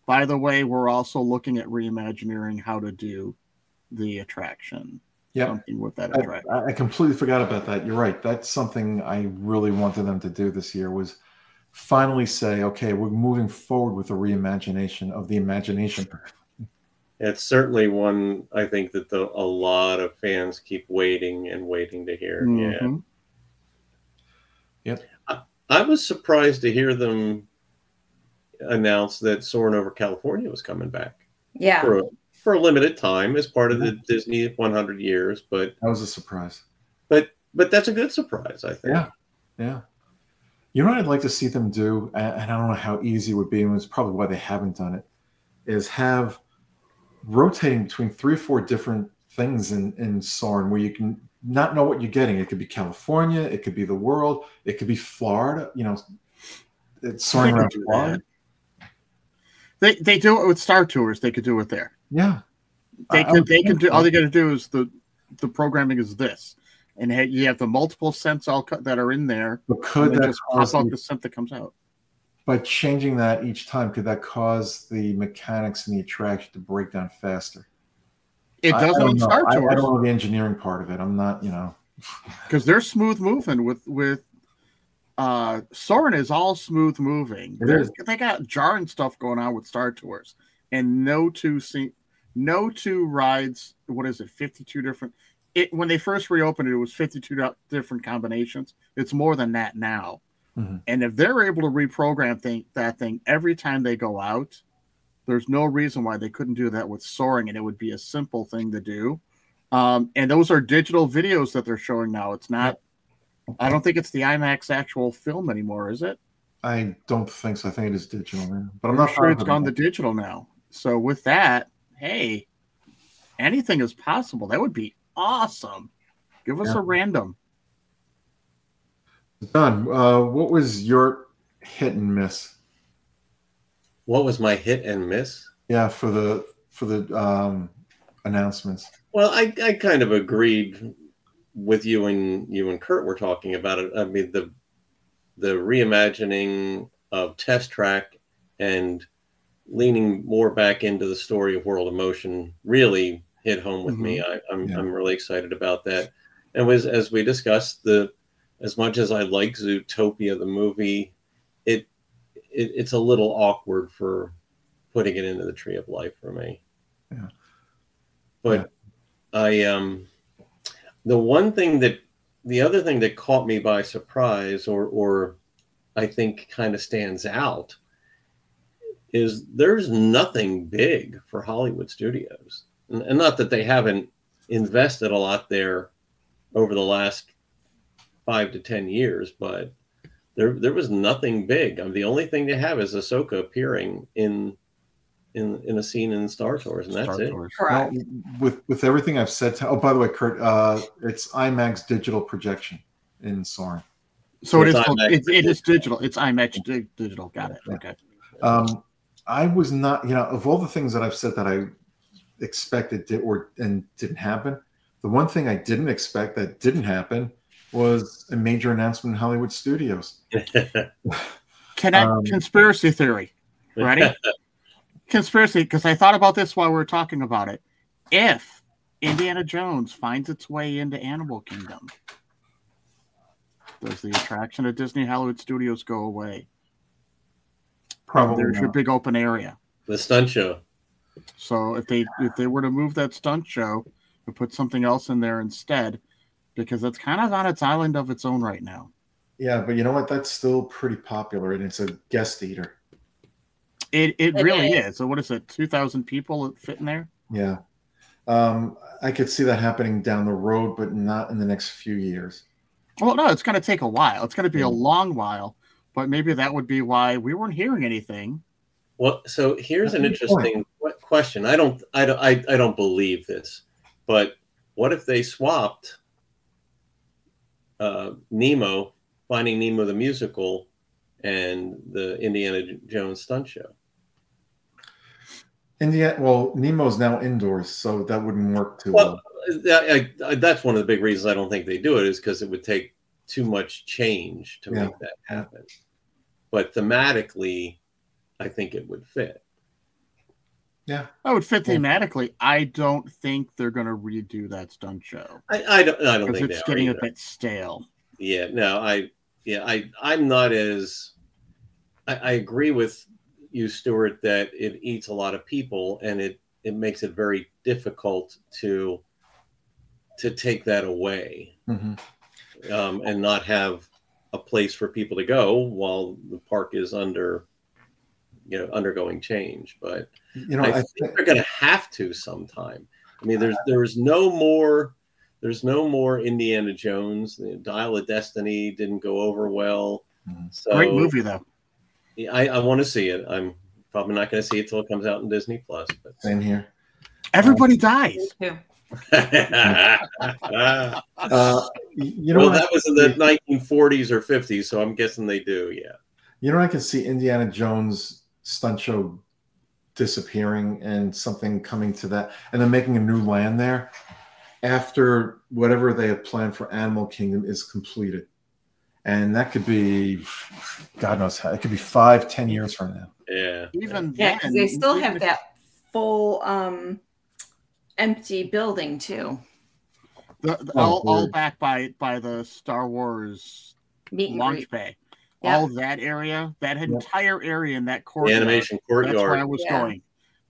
by the way, we're also looking at reimagining how to do the attraction. Yeah, something with that attraction. I, I, completely forgot about that. You're right. That's something I really wanted them to do this year was finally say, okay, we're moving forward with the reimagination of the imagination. It's certainly one I think that the, a lot of fans keep waiting and waiting to hear. Mm-hmm. Yeah. Yep. I, I was surprised to hear them announced that Soarin' over California was coming back. Yeah. For a, for a limited time as part of the Disney 100 years, but that was a surprise. But but that's a good surprise, I think. Yeah. Yeah. You know what I'd like to see them do, and I don't know how easy it would be, and it's probably why they haven't done it, is have rotating between three or four different things in, in Soarin' where you can not know what you're getting. It could be California, it could be the world, it could be Florida, you know, it's soaring around Florida. They they do it with Star Tours. They could do it there. Yeah, they could. They can do. All they got to do is the the programming is this, and you have the multiple scents all that are in there. But could that just pop out the scent that comes out? By changing that each time, could that cause the mechanics and the attraction to break down faster? It does on Star Tours. I, I, don't know the engineering part of it. I'm not, you know, because they're smooth moving with with uh Soarin' is all smooth moving. They got jarring stuff going on with Star Tours, and no two no two rides. What is it? Fifty two different. It when they first reopened it, it was fifty two different combinations. It's more than that now. Mm-hmm. And if they're able to reprogram thing, that thing every time they go out, there's no reason why they couldn't do that with Soarin', and it would be a simple thing to do. Um, and those are digital videos that they're showing now. It's not I don't think it's the IMAX actual film anymore, is it? I don't think so. I think it is digital now, but I'm, I'm not sure it's gone to digital now. So with that, hey, anything is possible. That would be awesome. Give us yeah. a random. Done. Uh, what was your hit and miss? What was my hit and miss? Yeah, for the for the um, announcements. Well, I, I kind of agreed with you and you and Kurt were talking about it. I mean the the reimagining of Test Track and leaning more back into the story of World of Motion really hit home with mm-hmm. me. I, am I'm, yeah. I'm really excited about that. And was as we discussed the as much as I like Zootopia the movie, it, it it's a little awkward for putting it into the Tree of Life for me. Yeah. But yeah. I um the one thing that the other thing that caught me by surprise or or I think kind of stands out is there's nothing big for Hollywood studios. And, not that they haven't invested a lot there over the last five to ten years, but there there was nothing big. I mean, the only thing they have is Ahsoka appearing in in in a scene in Star Tours, and that's Star it. Correct. Well, with with everything I've said. To, oh, by the way, Kurt, uh, it's IMAX digital projection in Soarin'. So it's it is. It, it is digital. It's IMAX digital. Got it. Okay. Um, I was not, you know, of all the things that I've said that I expected did or and didn't happen, the one thing I didn't expect that didn't happen was a major announcement in Hollywood studios. Can I Um, conspiracy theory? Ready? conspiracy, because I thought about this while we were talking about it. If Indiana Jones finds its way into Animal Kingdom, does the attraction at Disney Hollywood Studios go away? Probably There's your big open area. the stunt show. So if they if they were to move that stunt show and put something else in there instead, because it's kind of on its island of its own right now. Yeah, but you know what? That's still pretty popular, and it's a guest eater. It it It really is. is. So what is it? Two thousand people that fit in there? Yeah, um, I could see that happening down the road, but not in the next few years. Well, no, it's going to take a while. It's going to be a long while, but maybe that would be why we weren't hearing anything. Well, so here's an That's a good point. interesting question. I don't, I don't, I, I don't believe this, but what if they swapped uh, Nemo, Finding Nemo the musical, and the Indiana Jones stunt show? India, well, Nemo's now indoors, so that wouldn't work too Well, well. I, I, that's one of the big reasons I don't think they do it is because it would take too much change to Yeah. make that happen. But thematically, I think it would fit. That would fit Yeah. thematically. I don't think they're going to redo that stunt show I, I don't, I don't because think it's they are getting a bit stale. Yeah, no, I yeah, I I'm not as I, I agree with you, Stuart, that it eats a lot of people and it it makes it very difficult to to take that away Mhm. um, and not have a place for people to go while the park is under you know undergoing change. But You know, I I think think, they're going to have to sometime. I mean, there's there's no more there's no more Indiana Jones. The Dial of Destiny didn't go over well. Mhm. So Great movie though. Yeah, I, I want to see it. I'm probably not going to see it till it comes out in Disney Plus. But same here. Everybody dies. Too. Uh, you know, what I that was in the 1940s or 50s, so I'm guessing they do. Yeah. You know, I can see Indiana Jones stunt show disappearing and something coming to that, and then making a new land there after whatever they have planned for Animal Kingdom is completed. And that could be, God knows how, it could be five, ten years from now. Yeah. Even Yeah, then, because they still have that full um empty building too. the, the- Oh, all, all back by by the Star Wars Meet and launch greet. bay. Yeah. All that area, that Yep. entire area in that The courtyard. animation That's where I was Yeah. going.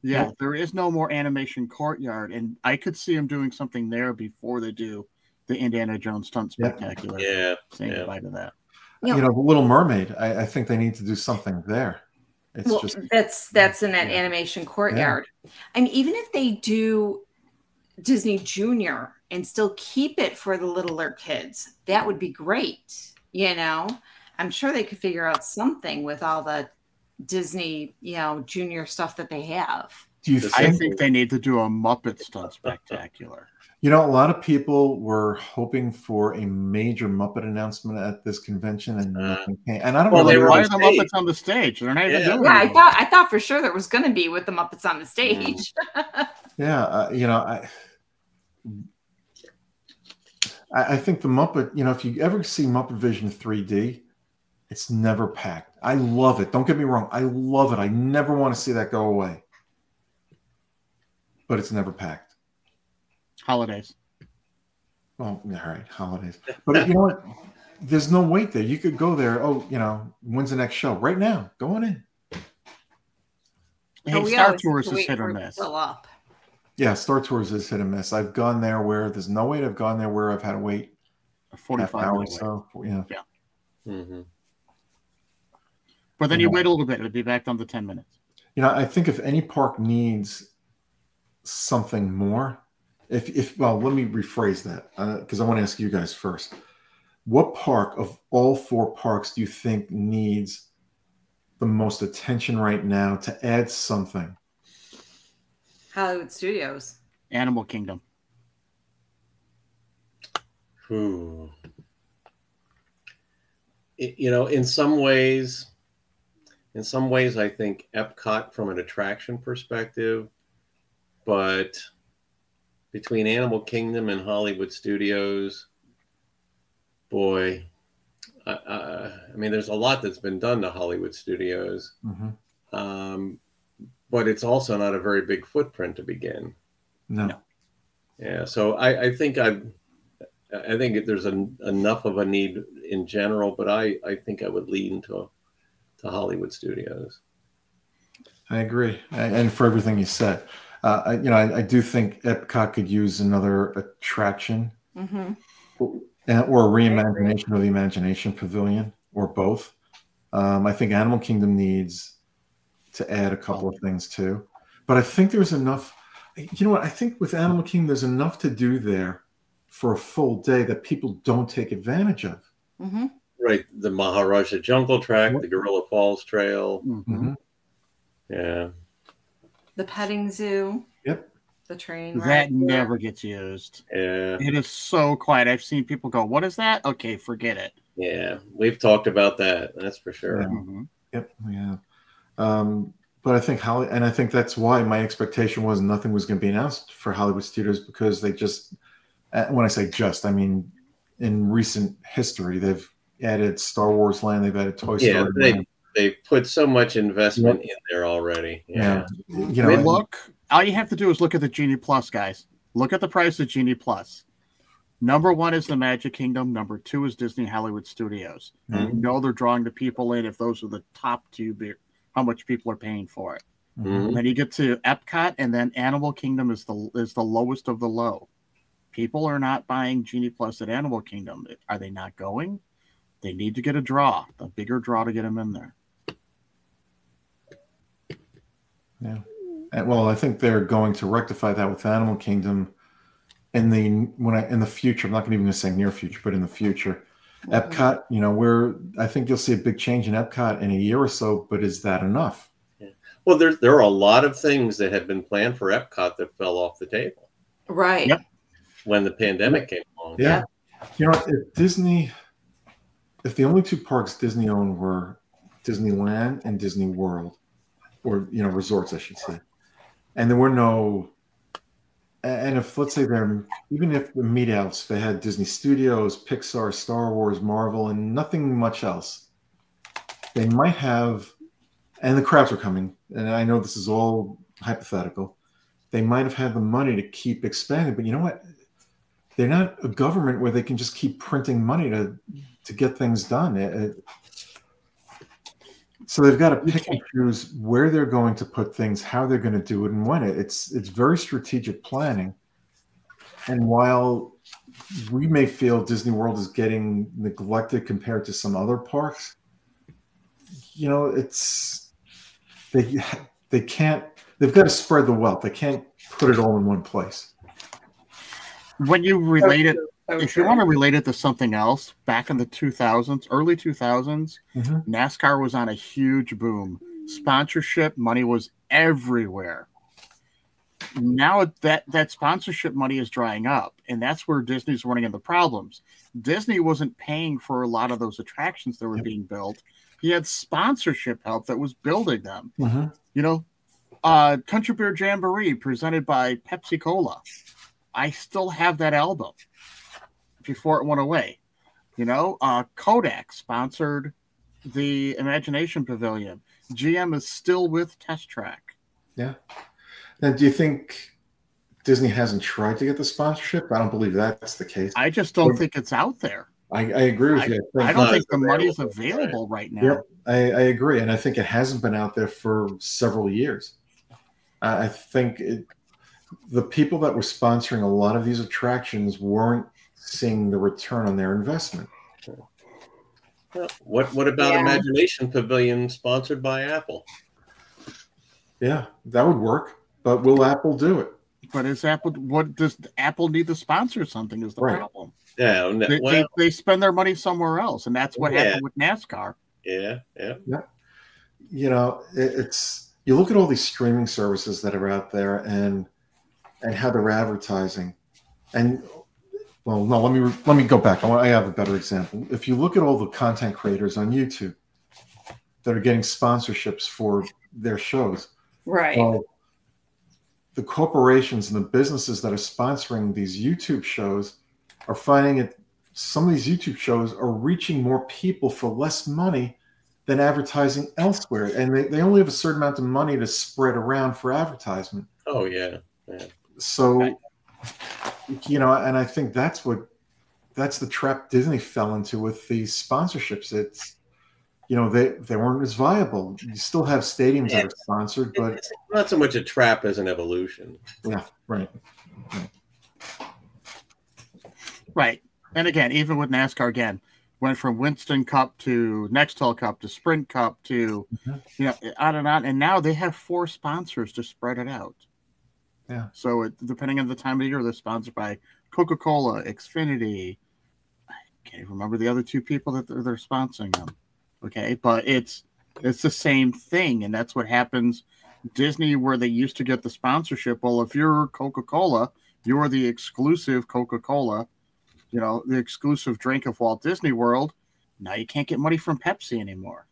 Yeah, Yep. there is no more animation courtyard, and I could see them doing something there before they do the Indiana Jones stunt spectacular. Yeah. Saying yeah. goodbye to that. You know, the Little Mermaid, I, I think they need to do something there. It's well, just, that's that's in that Yeah. animation courtyard. And even if they do Disney Junior and still keep it for the littler kids, that would be great. You know, I'm sure they could figure out something with all the Disney, you know, junior stuff that they have. do you The I think, think they need to do a Muppet stunt spectacular. You know, a lot of people were hoping for a major Muppet announcement at this convention, and, Uh, nothing came. and I don't well, know. they were Why on are the stage. Muppets on the stage? They're not even Yeah. doing Yeah, I thought I thought for sure there was going to be with the Muppets on the stage. Yeah, uh, you know, I, I I think the Muppet. You know, if you ever see Muppet Vision 3D, it's never packed. I love it. Don't get me wrong. I love it. I never want to see that go away. But it's never packed. Holidays. Well, all right, holidays. But you know what? There's no wait there. You could go there. Oh, you know, when's the next show? Right now. Go on in. Hey, But Star Tours is hit or for it to miss. up. Yeah, Star Tours is hit and miss. I've gone there where there's no wait. I've gone there where I've had to wait A half 45 hour or minute wait. so. Yeah. hmm But then you Yeah. wait a little bit, it'll be back down to 10 minutes. You know, I think if any park needs something more, if if well, let me rephrase that because I want to ask you guys first. What park of all four parks do you think needs the most attention right now to add something? Hollywood Studios. Animal Kingdom. Hmm. It- you know, in some ways, in some ways, I think Epcot from an attraction perspective, but between Animal Kingdom and Hollywood Studios, boy, I mean, there's a lot that's been done to Hollywood Studios, mm-hmm. um, but it's also not a very big footprint to begin. No. Yeah, so I, I think I, I think there's an, enough of a need in general, but I, I think I would lean to, to Hollywood Studios. I agree, and for everything you said, uh, I, you know, I, I, do think Epcot could use another attraction. Mm-hmm or a reimagination of the Imagination Pavilion, or both. Um, I think Animal Kingdom needs to add a couple of things too, but I think there's enough. You know what? I think with Animal Kingdom, there's enough to do there for a full day that people don't take advantage of. Mm-hmm. Right, the Maharajah Jungle Trek, the Gorilla Falls Trail. Mm-hmm. Yeah, the petting zoo. Yep the train that never gets used. Yeah, it is so quiet. I've seen people go, "What is that?" Okay, forget it. Yeah, we've talked about that. That's for sure. Yeah. Mm-hmm. Yep, yeah. Um, but I think Holly, and I think that's why my expectation was nothing was going to be announced for Hollywood Studios because they just, uh, when I say just, I mean in recent history they've added Star Wars Land, they've added Toy yeah, Story. They, Land. They put so much investment yep. in there already. Yeah, yeah. you know, look all you have to do is look at the Genie Plus, guys. Look at the price of Genie Plus. Number one is the Magic Kingdom. Number two is Disney Hollywood Studios. Mm-hmm. You know they're drawing the people in if those are the top two, how much people are paying for it. Mm-hmm. Then you get to Epcot, and then Animal Kingdom is the is the lowest of the low. People are not buying Genie Plus at Animal Kingdom. Are they not going? They need to get a draw, a bigger draw to get them in there. Yeah And, well, I think they're going to rectify that with Animal Kingdom in the when I in the future. I'm not even going to say near future, but in the future. Mm-hmm. Epcot, you know, where I think you'll see a big change in Epcot in a year or so, but is that enough? Yeah. Well, there there are a lot of things that had been planned for Epcot that fell off the table. Right. Yep. When the pandemic came along. Yeah. yeah. You know, if Disney, if the only two parks Disney owned were Disneyland and Disney World, or you know, resorts, I should say. And there were no and if let's say they're even if the meet outs they had disney studios pixar star wars marvel and nothing much else they might have and the crowds are coming and i know this is all hypothetical they might have had the money to keep expanding but you know what? They're not a government where they can just keep printing money to to get things done. It, it, so they've got to pick and choose where they're going to put things, how they're going to do it, and when it. It's it's very strategic planning. And while we may feel Disney World is getting neglected compared to some other parks, you know, it's they they can't they've got to spread the wealth. They can't put it all in one place. When you relate it Okay. If you want to relate it to something else, back in the 2000s, early 2000s, mm-hmm. NASCAR was on a huge boom. Sponsorship money was everywhere. Now that that sponsorship money is drying up, and that's where Disney's running into problems. Disney wasn't paying for a lot of those attractions that were yep. being built. He had sponsorship help that was building them. Mm-hmm. You know, uh, Country Bear Jamboree presented by Pepsi Cola. I still have that album before it went away. You know, uh, Kodak sponsored the Imagination Pavilion. GM is still with Test Track. Yeah. Now, do you think Disney hasn't tried to get the sponsorship? I don't believe that's the case. I just don't but, think it's out there. I, I agree with I, you. I, I don't think the money is available right, right now. Yep, I, I, agree, and I think it hasn't been out there for several years. I think it, the people that were sponsoring a lot of these attractions weren't seeing the return on their investment. What what about yeah. Imagination Pavilion sponsored by Apple? Yeah, that would work. But will Apple do it? But is Apple what does Apple need to sponsor something is the right. problem. Yeah, oh, they, well, they, they, spend their money somewhere else, and that's what yeah. happened with NASCAR. Yeah, yeah, yeah. You know, it, it's you look at all these streaming services that are out there, and and how they're advertising, and well, no, let me let me go back. I, want, I have a better example. If you look at all the content creators on YouTube, that are getting sponsorships for their shows. Right. Well, the corporations and the businesses that are sponsoring these YouTube shows are finding it. Some of these YouTube shows are reaching more people for less money than advertising elsewhere, and they, they only have a certain amount of money to spread around for advertisement. Oh yeah, yeah. So, Right. You know, and I think that's what that's the trap Disney fell into with these sponsorships. It's you know they they weren't as viable. You still have stadiums that are sponsored, but It's not so much a trap as an evolution. yeah, right. Right. And again, even with NASCAR, again, went from Winston Cup to Nextel Cup to Sprint Cup to, Mhm. you know, on and on. And now they have four sponsors to spread it out. Yeah. So it, depending on the time of year, they're sponsored by Coca Cola, Xfinity. I can't even remember the other two people that they're, they're sponsoring them. Okay. But it's, it's the same thing. And that's what happens. Disney, where they used to get the sponsorship. Well, if you're Coca Cola, you're the exclusive Coca Cola you know, the exclusive drink of Walt Disney World. Now you can't get money from Pepsi anymore.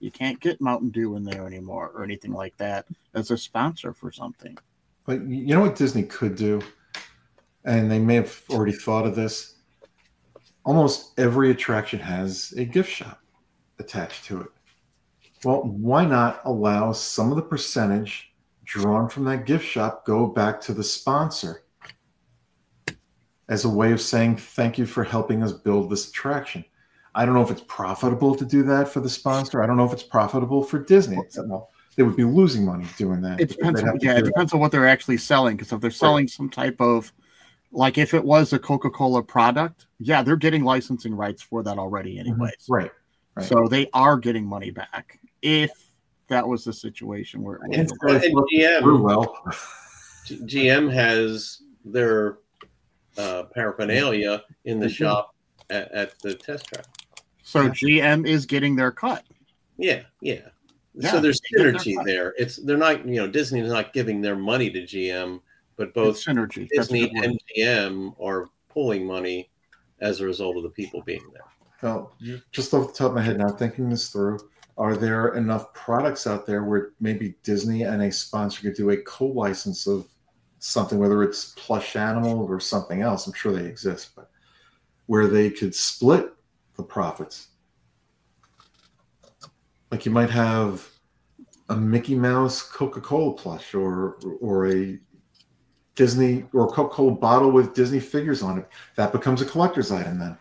You can't get Mountain Dew in there anymore or anything like that as a sponsor for something. But you know what Disney could do, and they may have already thought of this. Almost every attraction has a gift shop attached to it. Well, why not allow some of the percentage drawn from that gift shop go back to the sponsor as a way of saying thank you for helping us build this attraction? I don't know if it's profitable to do that for the sponsor. I don't know if it's profitable for Disney. Well, they would be losing money doing that. It depends. On, yeah, it depends on what they're actually selling. Because if they're selling some type of, like if it was a Coca Cola product, yeah, they're getting licensing rights for that already, anyways. Right. Right. So they are getting money back if that was the situation where it was. And and GM well. GM has their uh, paraphernalia in the They do. shop at, at the test track. So Yeah. GM is getting their cut. Yeah, yeah. Yeah, so there's they get their synergy there. It's they're not you know Disney's not giving their money to GM, but both It's synergy. Disney and GM are pulling money as a result of the people being there. Well, just off the top of my head now, thinking this through, are there enough products out there where maybe Disney and a sponsor could do a co-license of something, whether it's plush animal or something else? I'm sure they exist, but where they could split the profits. Like you might have a Mickey Mouse Coca-Cola plush or or a Disney or Coca-Cola bottle with Disney figures on it. That becomes a collector's item then.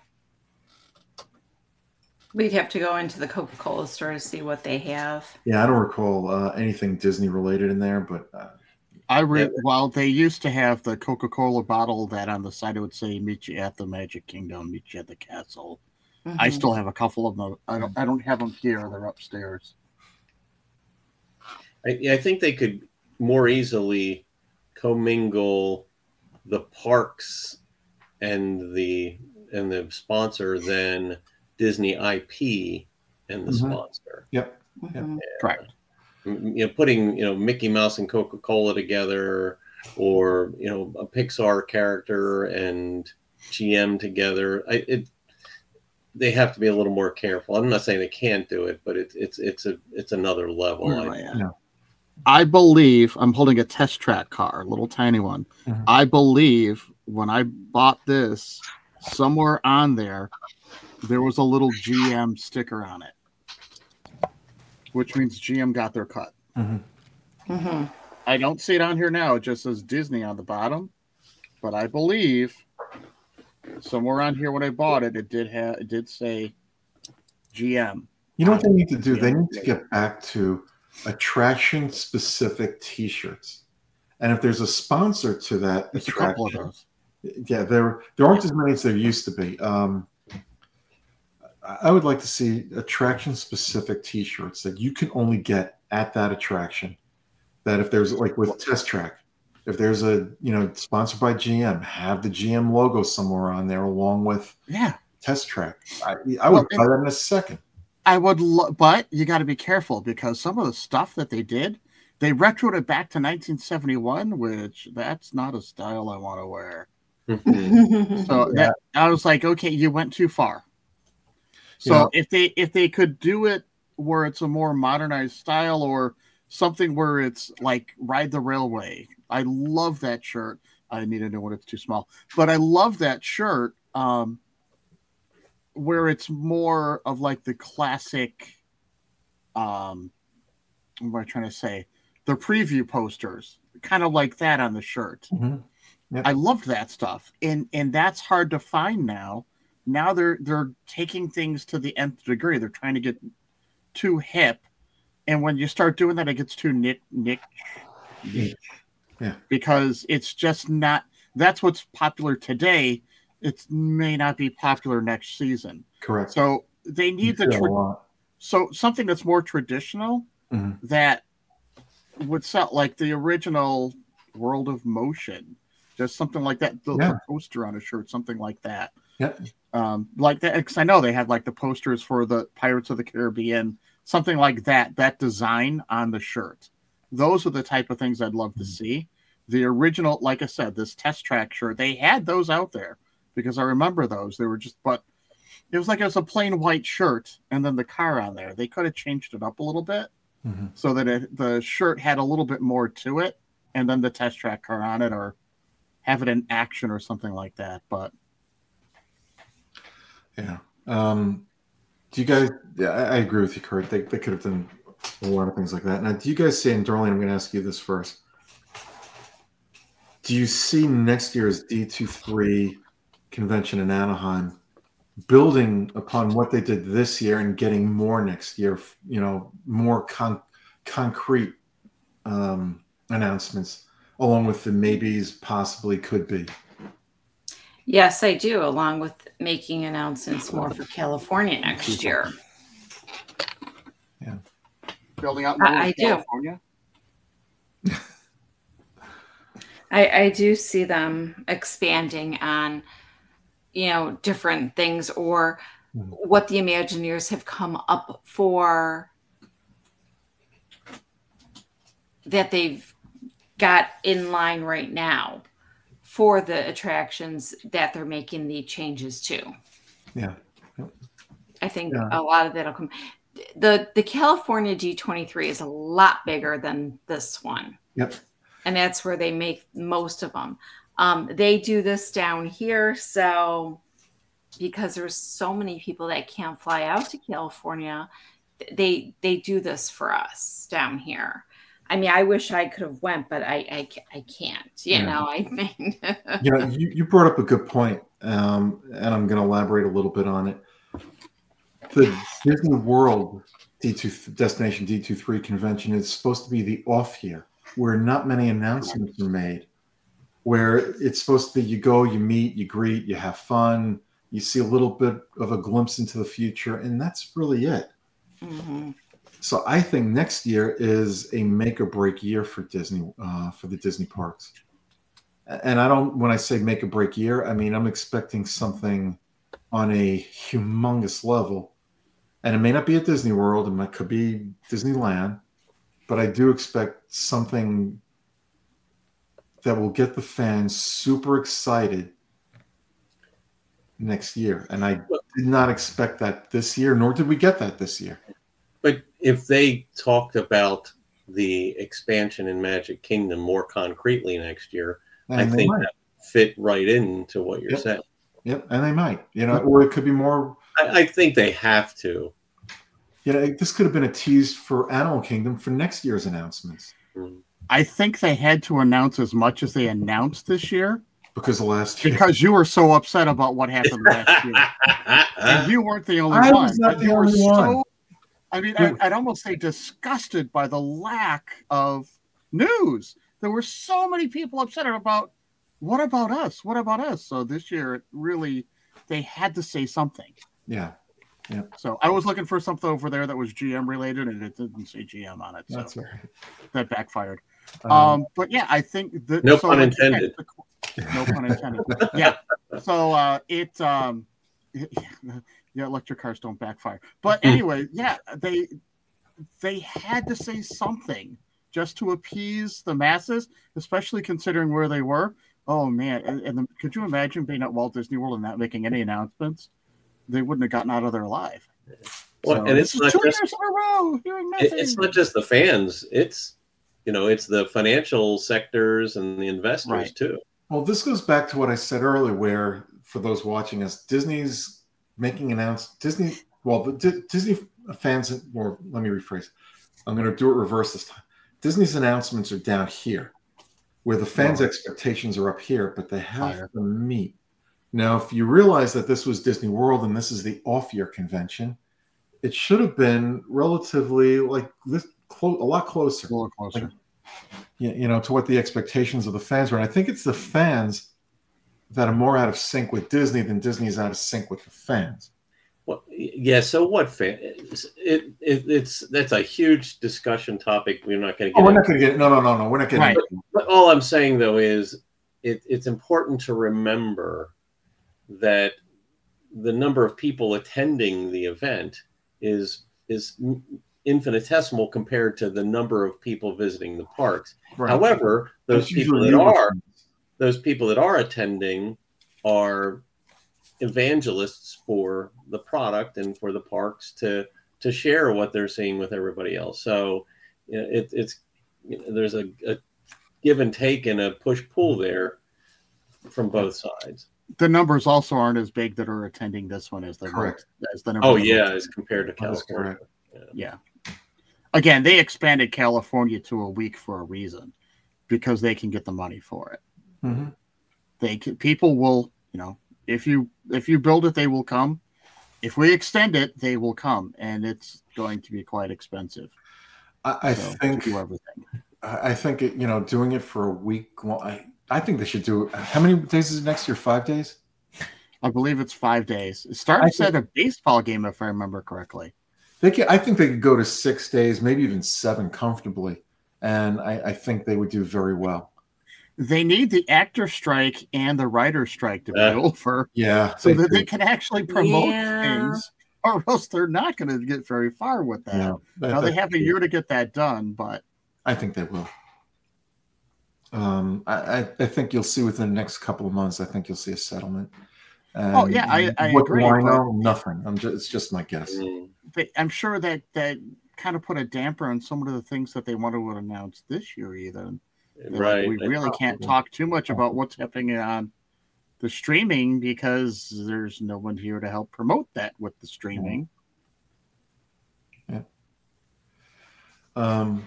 We'd have to go into the Coca Cola store to see what they have. Yeah, I don't recall uh, anything Disney related in there, but uh, I re- Yeah. well, they used to have the Coca Cola bottle that on the side it would say "Meet you at the Magic Kingdom, meet you at the castle." I Mhm. still have a couple of them. I don't. I don't have them here. They're upstairs. I, I think they could more easily commingle the parks and the and the sponsor than Disney IP and the Mhm. sponsor. yep. Mhm. Correct. M- You know, putting you know Mickey Mouse and Coca Cola together, or you know a Pixar character and GM together. I, it they have to be a little more careful. I'm not saying they can't do it, but it's it's it's a it's another level. Where am I- I at? Yeah. I believe I'm holding a test track car, a little tiny one. Mhm. I believe when I bought this, somewhere on there, there was a little GM sticker on it, which means GM got their cut. Mhm. Mhm. I don't see it on here now. It just says Disney on the bottom, but I believe somewhere on here when I bought it, it did have it did say GM. You know what they need to do? They need to get back to attraction specific T-shirts, and if there's a sponsor to that There's a couple of attraction, those. yeah, there there aren't as many as there used to be. Um, I I would like to see attraction specific T-shirts that you can only get at that attraction. That if there's like with Test Track, if there's a you know sponsored by GM, have the GM logo somewhere on there along with Yeah, Test Track. I, I would Well, buy that in a second. I would, lo- but you got to be careful because some of the stuff that they did, they retroed it back to 1971, which that's not a style I want to wear. Mm-hmm. So Yeah. that I was like, okay, you went too far. So Yeah. if they if they could do it where it's a more modernized style or something where it's like ride the railway. I love that shirt. I need to know when it's too small, but I love that shirt. Um, where it's more of like the classic um what am I trying to say? The preview posters, kind of like that on the shirt. Mhm. Yep. I loved that stuff. And and that's hard to find now. Now they're they're taking things to the nth degree. They're trying to get too hip. And when you start doing that, it gets too nick nick Yeah. Yeah. because it's just not that's what's popular today. It may not be popular next season. Correct. So they You need the see that a tra- so something that's more traditional Mhm. that would sell like the original World of Motion, just something like that. The, the poster on a shirt, something like that. Yep. Um, like that, because I know they had like the posters for the Pirates of the Caribbean, something like that. That design on the shirt. Those are the type of things I'd love to Mhm. see. The original, like I said, this test track shirt, they had those out there because I remember those. They were just, but it was like it was a plain white shirt and then the car on there. They could have changed it up a little bit Mhm. so that it, the shirt had a little bit more to it and then the test track car on it or have it in action or something like that. But Yeah. Um, do you guys? Yeah, I, I agree with you, Kurt. They, they could have done a lot of things like that. Now, do you guys see? And Darlene, I'm going to ask you this first. Do you see next year's D23 convention in Anaheim building upon what they did this year and getting more next year? You know, more con- concrete um, announcements, along with the maybes, possibly, could be. Yes, I do, along with making announcements more for California next year. Building out I- more I in do. California. I, I do see them expanding on, you know, different things or Mhm. what the Imagineers have come up for that they've got in line right now for the attractions that they're making the changes to. Yeah. I think Yeah. a lot of that'll come. The the California D23 is a lot bigger than this one Yep. and that's where they make most of them. Um, they do this down here, so because there's so many people that can't fly out to California, they they do this for us down here. I mean, I wish I could have went, but I I, I can't. You Yeah. know, I mean, you know, you, you brought up a good point, um, and I'm going to elaborate a little bit on it. The Disney World D2 Destination D23 convention is supposed to be the off year where not many announcements are made, where it's supposed to be you go, you meet, you greet, you have fun, you see a little bit of a glimpse into the future, and that's really it. Mhm. So I think next year is a make or break year for Disney uh, for the Disney parks. And I don't when I say make or break year, I mean I'm expecting something on a humongous level. And it may not be at Disney World, and it might could be Disneyland, but I do expect something that will get the fans super excited next year. And I did not expect that this year, nor did we get that this year. But if they talked about the expansion in Magic Kingdom more concretely next year, I And they think might. that fit right into what you're Yep. saying. Yep, and they might, you know, or it could be more. I, I think they have to. Yeah, this could have been a tease for Animal Kingdom for next year's announcements I think they had to announce as much as they announced this year because of last year. because you were so upset about what happened last year. and you weren't the only I one. was not the you were only one. I mean, I, I'd almost say disgusted by the lack of news. There were so many people upset about what about us? What about us? So this year, it really, they had to say something. Yeah, Yeah. So I was looking for something over there that was GM related, and it didn't say GM on it. So that's right. that backfired. Um, Um, but yeah, I think that No so pun intended. the- no pun intended. Yeah. So uh, it um, yeah, electric cars don't backfire. But anyway, yeah, they they had to say something just to appease the masses, especially considering where they were. Oh man, and, and the, could you imagine being at Walt Disney World and not making any announcements? They wouldn't have gotten out of there alive. Well, So and it's not two just years in a row hearing nothing. it's not just the fans. It's you know it's the financial sectors and the investors Right. too. Well, this goes back to what I said earlier, where for those watching us, Disney's making announce Disney. Well, the Di- Disney fans, or let me rephrase. I'm going to do it reverse this time. Disney's announcements are down here, where the fans' Right. expectations are up here, but they have Higher. to meet. Now, if you realize that this was Disney World and this is the off-year convention, it should have been relatively like this close, a lot closer a little closer. you you know, to what the expectations of the fans were. And I think it's the fans that are more out of sync with Disney than Disney's out of sync with the fans. Well, yeah. So what? Fan? It, it, it's that's a huge discussion topic. We're not going to Oh, get. we're into. not going to get no, no, no, no. We're not getting. Right. But all I'm saying though is it, it's important to remember that the number of people attending the event is is infinitesimal compared to the number of people visiting the parks. Right. However, those It's people that are those people that are attending are evangelists for the product and for the parks to to share what they're seeing with everybody else. So you know, it, it's you know, there's a, a give and take and a push pull there from both sides. The numbers also aren't as big that are attending this one as the Correct. as the number. Oh yeah, are- as compared to That's California. yeah. Again, they expanded California to a week for a reason, because they can get the money for it. Mhm. They can, people will, you know, if you if you build it, they will come. If we extend it, they will come, and it's going to be quite expensive. I, I so, to think do everything. I I think it, you know doing it for a week. Well, I I think they should do. How many days is it next year? Five days. I believe it's five days. It I starts think- at a baseball game, if I remember correctly. They could, I think they could go to six days, maybe even seven comfortably, and I, I think they would do very well. They need the actor strike and the writer strike to be Yeah. over Yeah, so they that they can actually promote Yeah. things, or else they're not going to get very far with that. Yeah, that- Now they have a year to get that done, but I think they will. Um, I, I, I think you'll see within the next couple of months. I think you'll see a settlement. Oh, yeah, I- I what agree, Do I know nothing. I'm just. It's just my guess. Mm. I'm sure that that kind of put a damper on some of the things that they wanted to announce this year. Even They're like, Right. we really can't talk too much about what's happening on the streaming because there's no one here to help promote that with the streaming. Yeah. Um,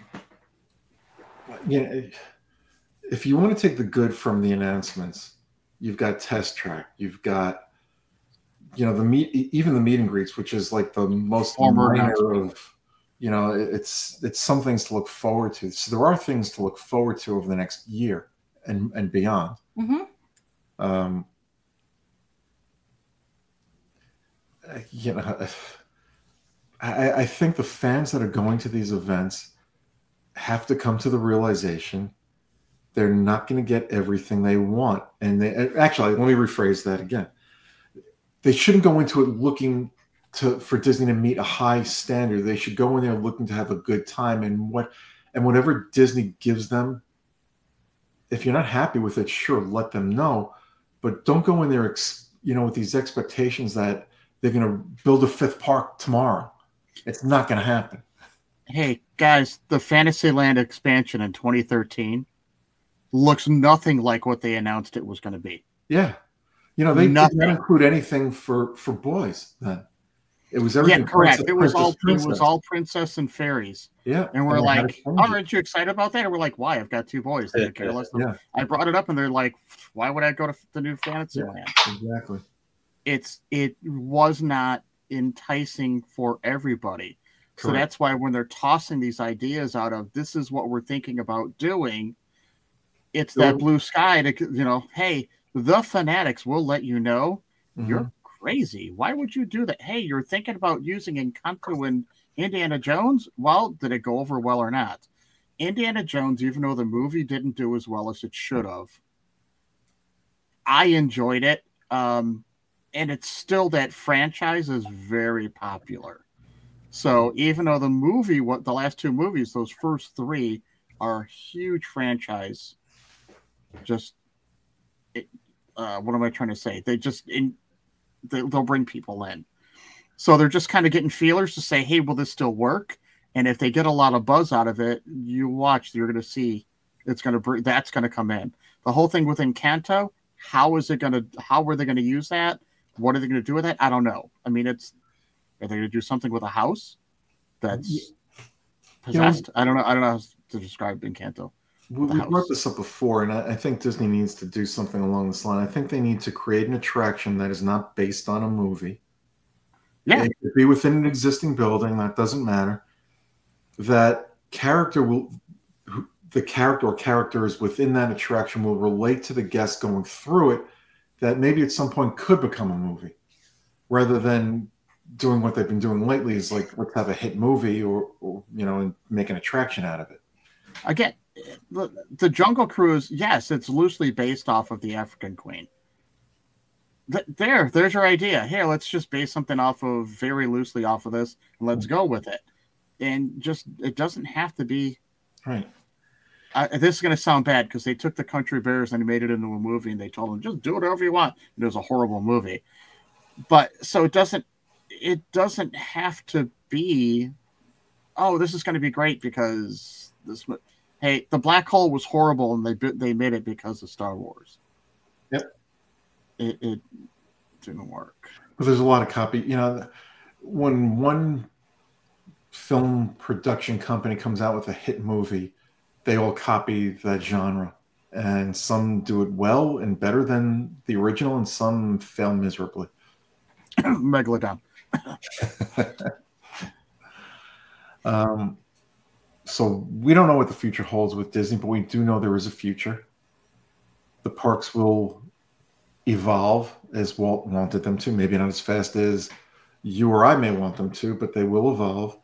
you know, if you want to take the good from the announcements, you've got Test Track, you've got, you know, the meet, even the meet and greets, which is like the most minor of, you know, it's it's some things to look forward to. So there are things to look forward to over the next year and and beyond. Mhm. Um, you know, I, I think the fans that are going to these events have to come to the realization they're not going to get everything they want. And they actually, let me rephrase that again. They shouldn't go into it looking to for Disney to meet a high standard. They should go in there looking to have a good time and what and whatever Disney gives them. If you're not happy with it, sure, let them know, but don't go in there, ex, you know, with these expectations that they're going to build a fifth park tomorrow. It's not going to happen. Hey guys, the Fantasyland expansion in 2013 looks nothing like what they announced it was going to be. Yeah, you know they did not include anything for for boys then. It was Yeah, everything. correct. princess, It was princess, all it was princess. all princess and fairies, yeah, and we're had like, "Oh, aren't you excited about that?" And we're like, "Why? I've got two boys. They could care less." Yeah. I brought it up, and they're like, "Why would I go to the new Fantasyland?" exactly. It's it was not enticing for everybody. So that's why when they're tossing these ideas out of this is what we're thinking about doing, it's that blue sky to you know, hey, the fanatics will let you know Mhm. you're crazy. Why would you do that? Hey, you're thinking about using Encanto and Indiana Jones. Well, did it go over well or not? Indiana Jones, even though the movie didn't do as well as it should have, I enjoyed it. Um, and it's still that franchise is very popular. So even though the movie, what the last two movies, those first three are huge franchise, just it, uh, what am I trying to say? They just in they, they'll bring people in. So they're just kind of getting feelers to say, hey, will this still work? And if they get a lot of buzz out of it, you watch, you're going to see it's going to bring that's going to come in. The whole thing with Encanto, how is it going to, how are they going to use that? What are they going to do with it? I don't know. I mean, it's, are they going to do something with a house that's possessed? You know, I don't know. I don't know how to describe Encanto. We, we brought this up before, and I, I, think Disney needs to do something along this line. I think they need to create an attraction that is not based on a movie. Yeah. It could be within an existing building, that doesn't matter. That character will, the character or characters within that attraction will relate to the guest going through it, that maybe at some point could become a movie rather than doing what they've been doing lately is like let's have a hit movie or, or you know and make an attraction out of it again the, the jungle cruise yes it's loosely based off of the african queen. Th- there there's your idea. Here let's just base something off of very loosely off of this and let's go with it. And just it doesn't have to be right. Uh, this is going to sound bad because they took the country bears and made it into a movie and they told them just do whatever you want. And it was a horrible movie. But so it doesn't it doesn't have to be oh this is going to be great because this hey the black hole was horrible and they they made it because of star wars. Yep. It, it didn't work. Well, there's a lot of copy you know when one film production company comes out with a hit movie they all copy that genre and some do it well and better than the original and some fail miserably. Megalodon um, so we don't know what the future holds with Disney, but we do know there is a future. The parks will evolve as Walt wanted them to, maybe not as fast as you or I may want them to, but they will evolve.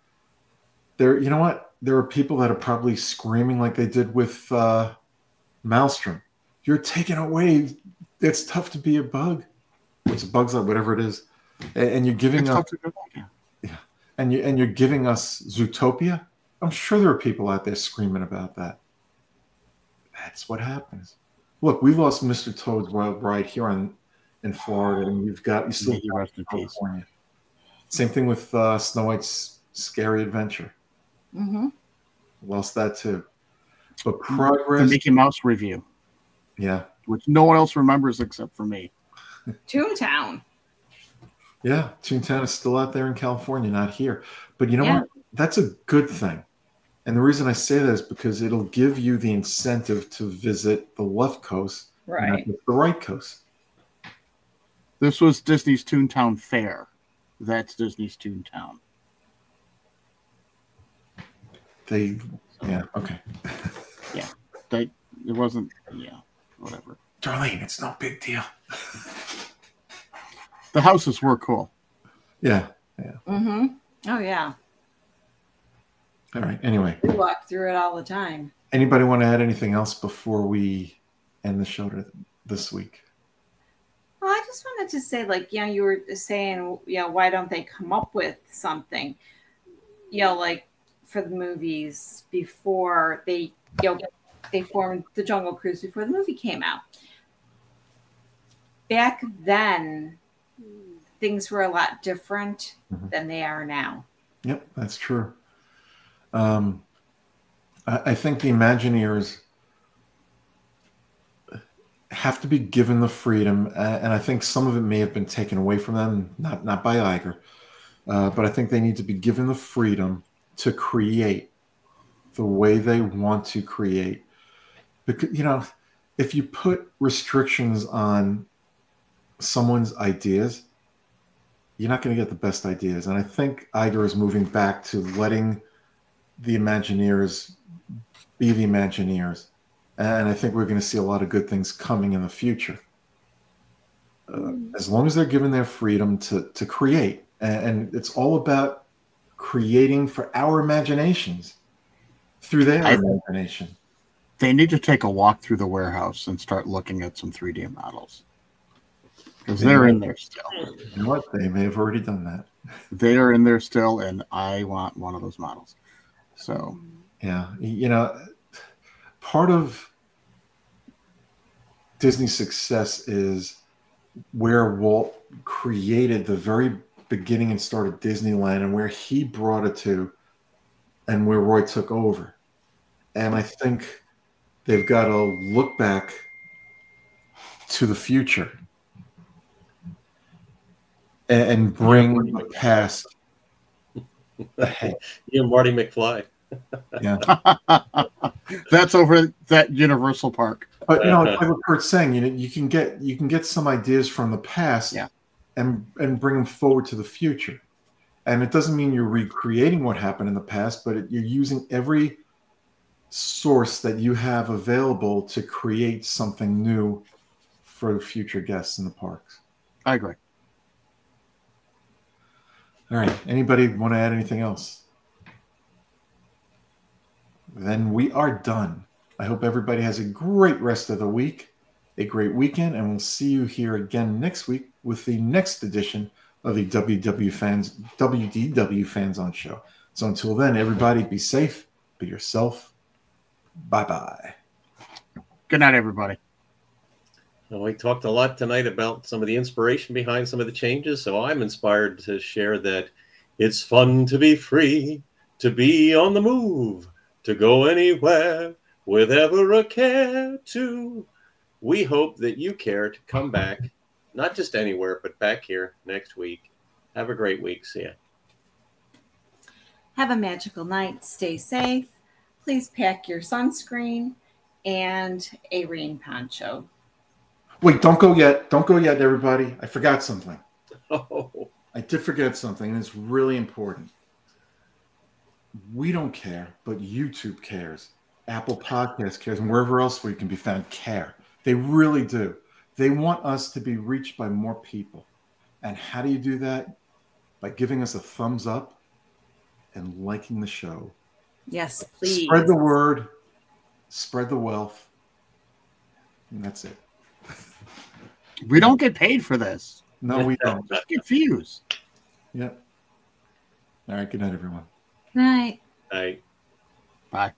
There, you know what? There are people that are probably screaming like they did with uh, Maelstrom. You're taking away. It's tough to be a bug. It's a bug's like whatever it is and, and you're giving us yeah, and you and you're giving us Zootopia. I'm sure there are people out there screaming about that. That's what happens. Look, we lost Mr. Toad's Wild Ride here on in Florida, and you've got you still rest in California. Same thing with uh, Snow White's Scary Adventure. Mm-hmm. Lost that too. But progress. The Mickey Mouse Revue. Yeah. Which no one else remembers except for me. Toontown. Yeah, Toontown is still out there in California, not here. But you know yeah. what? That's a good thing. And the reason I say that is because it'll give you the incentive to visit the left coast, right? the right coast. This was Disney's Toontown Fair. That's Disney's Toontown. They, yeah, okay. yeah, they. It wasn't. Yeah, whatever. Darlene, it's no big deal. The houses were cool. Yeah. Yeah. Mm-hmm. Oh yeah. All right. Anyway. We walk through it all the time. Anybody want to add anything else before we end the show this week? Well, I just wanted to say, like, you know, you were saying, you know, why don't they come up with something, you know, like for the movies before they, you know, they formed the Jungle Cruise before the movie came out. Back then, things were a lot different mm-hmm. than they are now. Yep, that's true. Um, I, I think the Imagineers have to be given the freedom, and I think some of it may have been taken away from them, not not by Iger, uh, but I think they need to be given the freedom to create the way they want to create. Because you know, if you put restrictions on someone's ideas, you're not going to get the best ideas. And I think Iger is moving back to letting the Imagineers be the Imagineers. And I think we're going to see a lot of good things coming in the future. Uh, as long as they're given their freedom to, to create. And, and it's all about creating for our imaginations through their I, imagination. They need to take a walk through the warehouse and start looking at some 3D models because they're in there still. You know what? They may have already done that. They are in there still, and I want one of those models. So, yeah, you know, part of Disney's success is where Walt created the very beginning and start of Disneyland and where he brought it to and where Roy took over. And I think they've got to look back to the future and, and bring the past ahead. You and Marty McFly. Yeah. That's over that Universal Park. But you know, like what Kurt's saying, you know, you can get you can get some ideas from the past Yeah. and and bring them forward to the future. And it doesn't mean you're recreating what happened in the past, but it, you're using every source that you have available to create something new for future guests in the parks. I agree. All right. Anybody want to add anything else? Then we are done. I hope everybody has a great rest of the week, a great weekend, and we'll see you here again next week with the next edition of the WW fans WDW Fan Zone show. So until then, everybody be safe, be yourself. Bye bye. Good night, everybody. We talked a lot tonight about some of the inspiration behind some of the changes. So I'm inspired to share that it's fun to be free, to be on the move, to go anywhere with ever a care to. We hope that you care to come back, not just anywhere, but back here next week. Have a great week. See ya. Have a magical night. Stay safe. Please pack your sunscreen and a rain poncho. Wait, don't go yet. Don't go yet, everybody. I forgot something. Oh, I did forget something, and it's really important. We don't care, but YouTube cares. Apple Podcast cares, and wherever else we can be found care. They really do. They want us to be reached by more people. And how do you do that? By giving us a thumbs up and liking the show. Yes, please. Spread the word, spread the wealth. And that's it. We don't get paid for this. No, we don't. Just get views. Yep. All right. Good night, everyone. Night. I. Bye.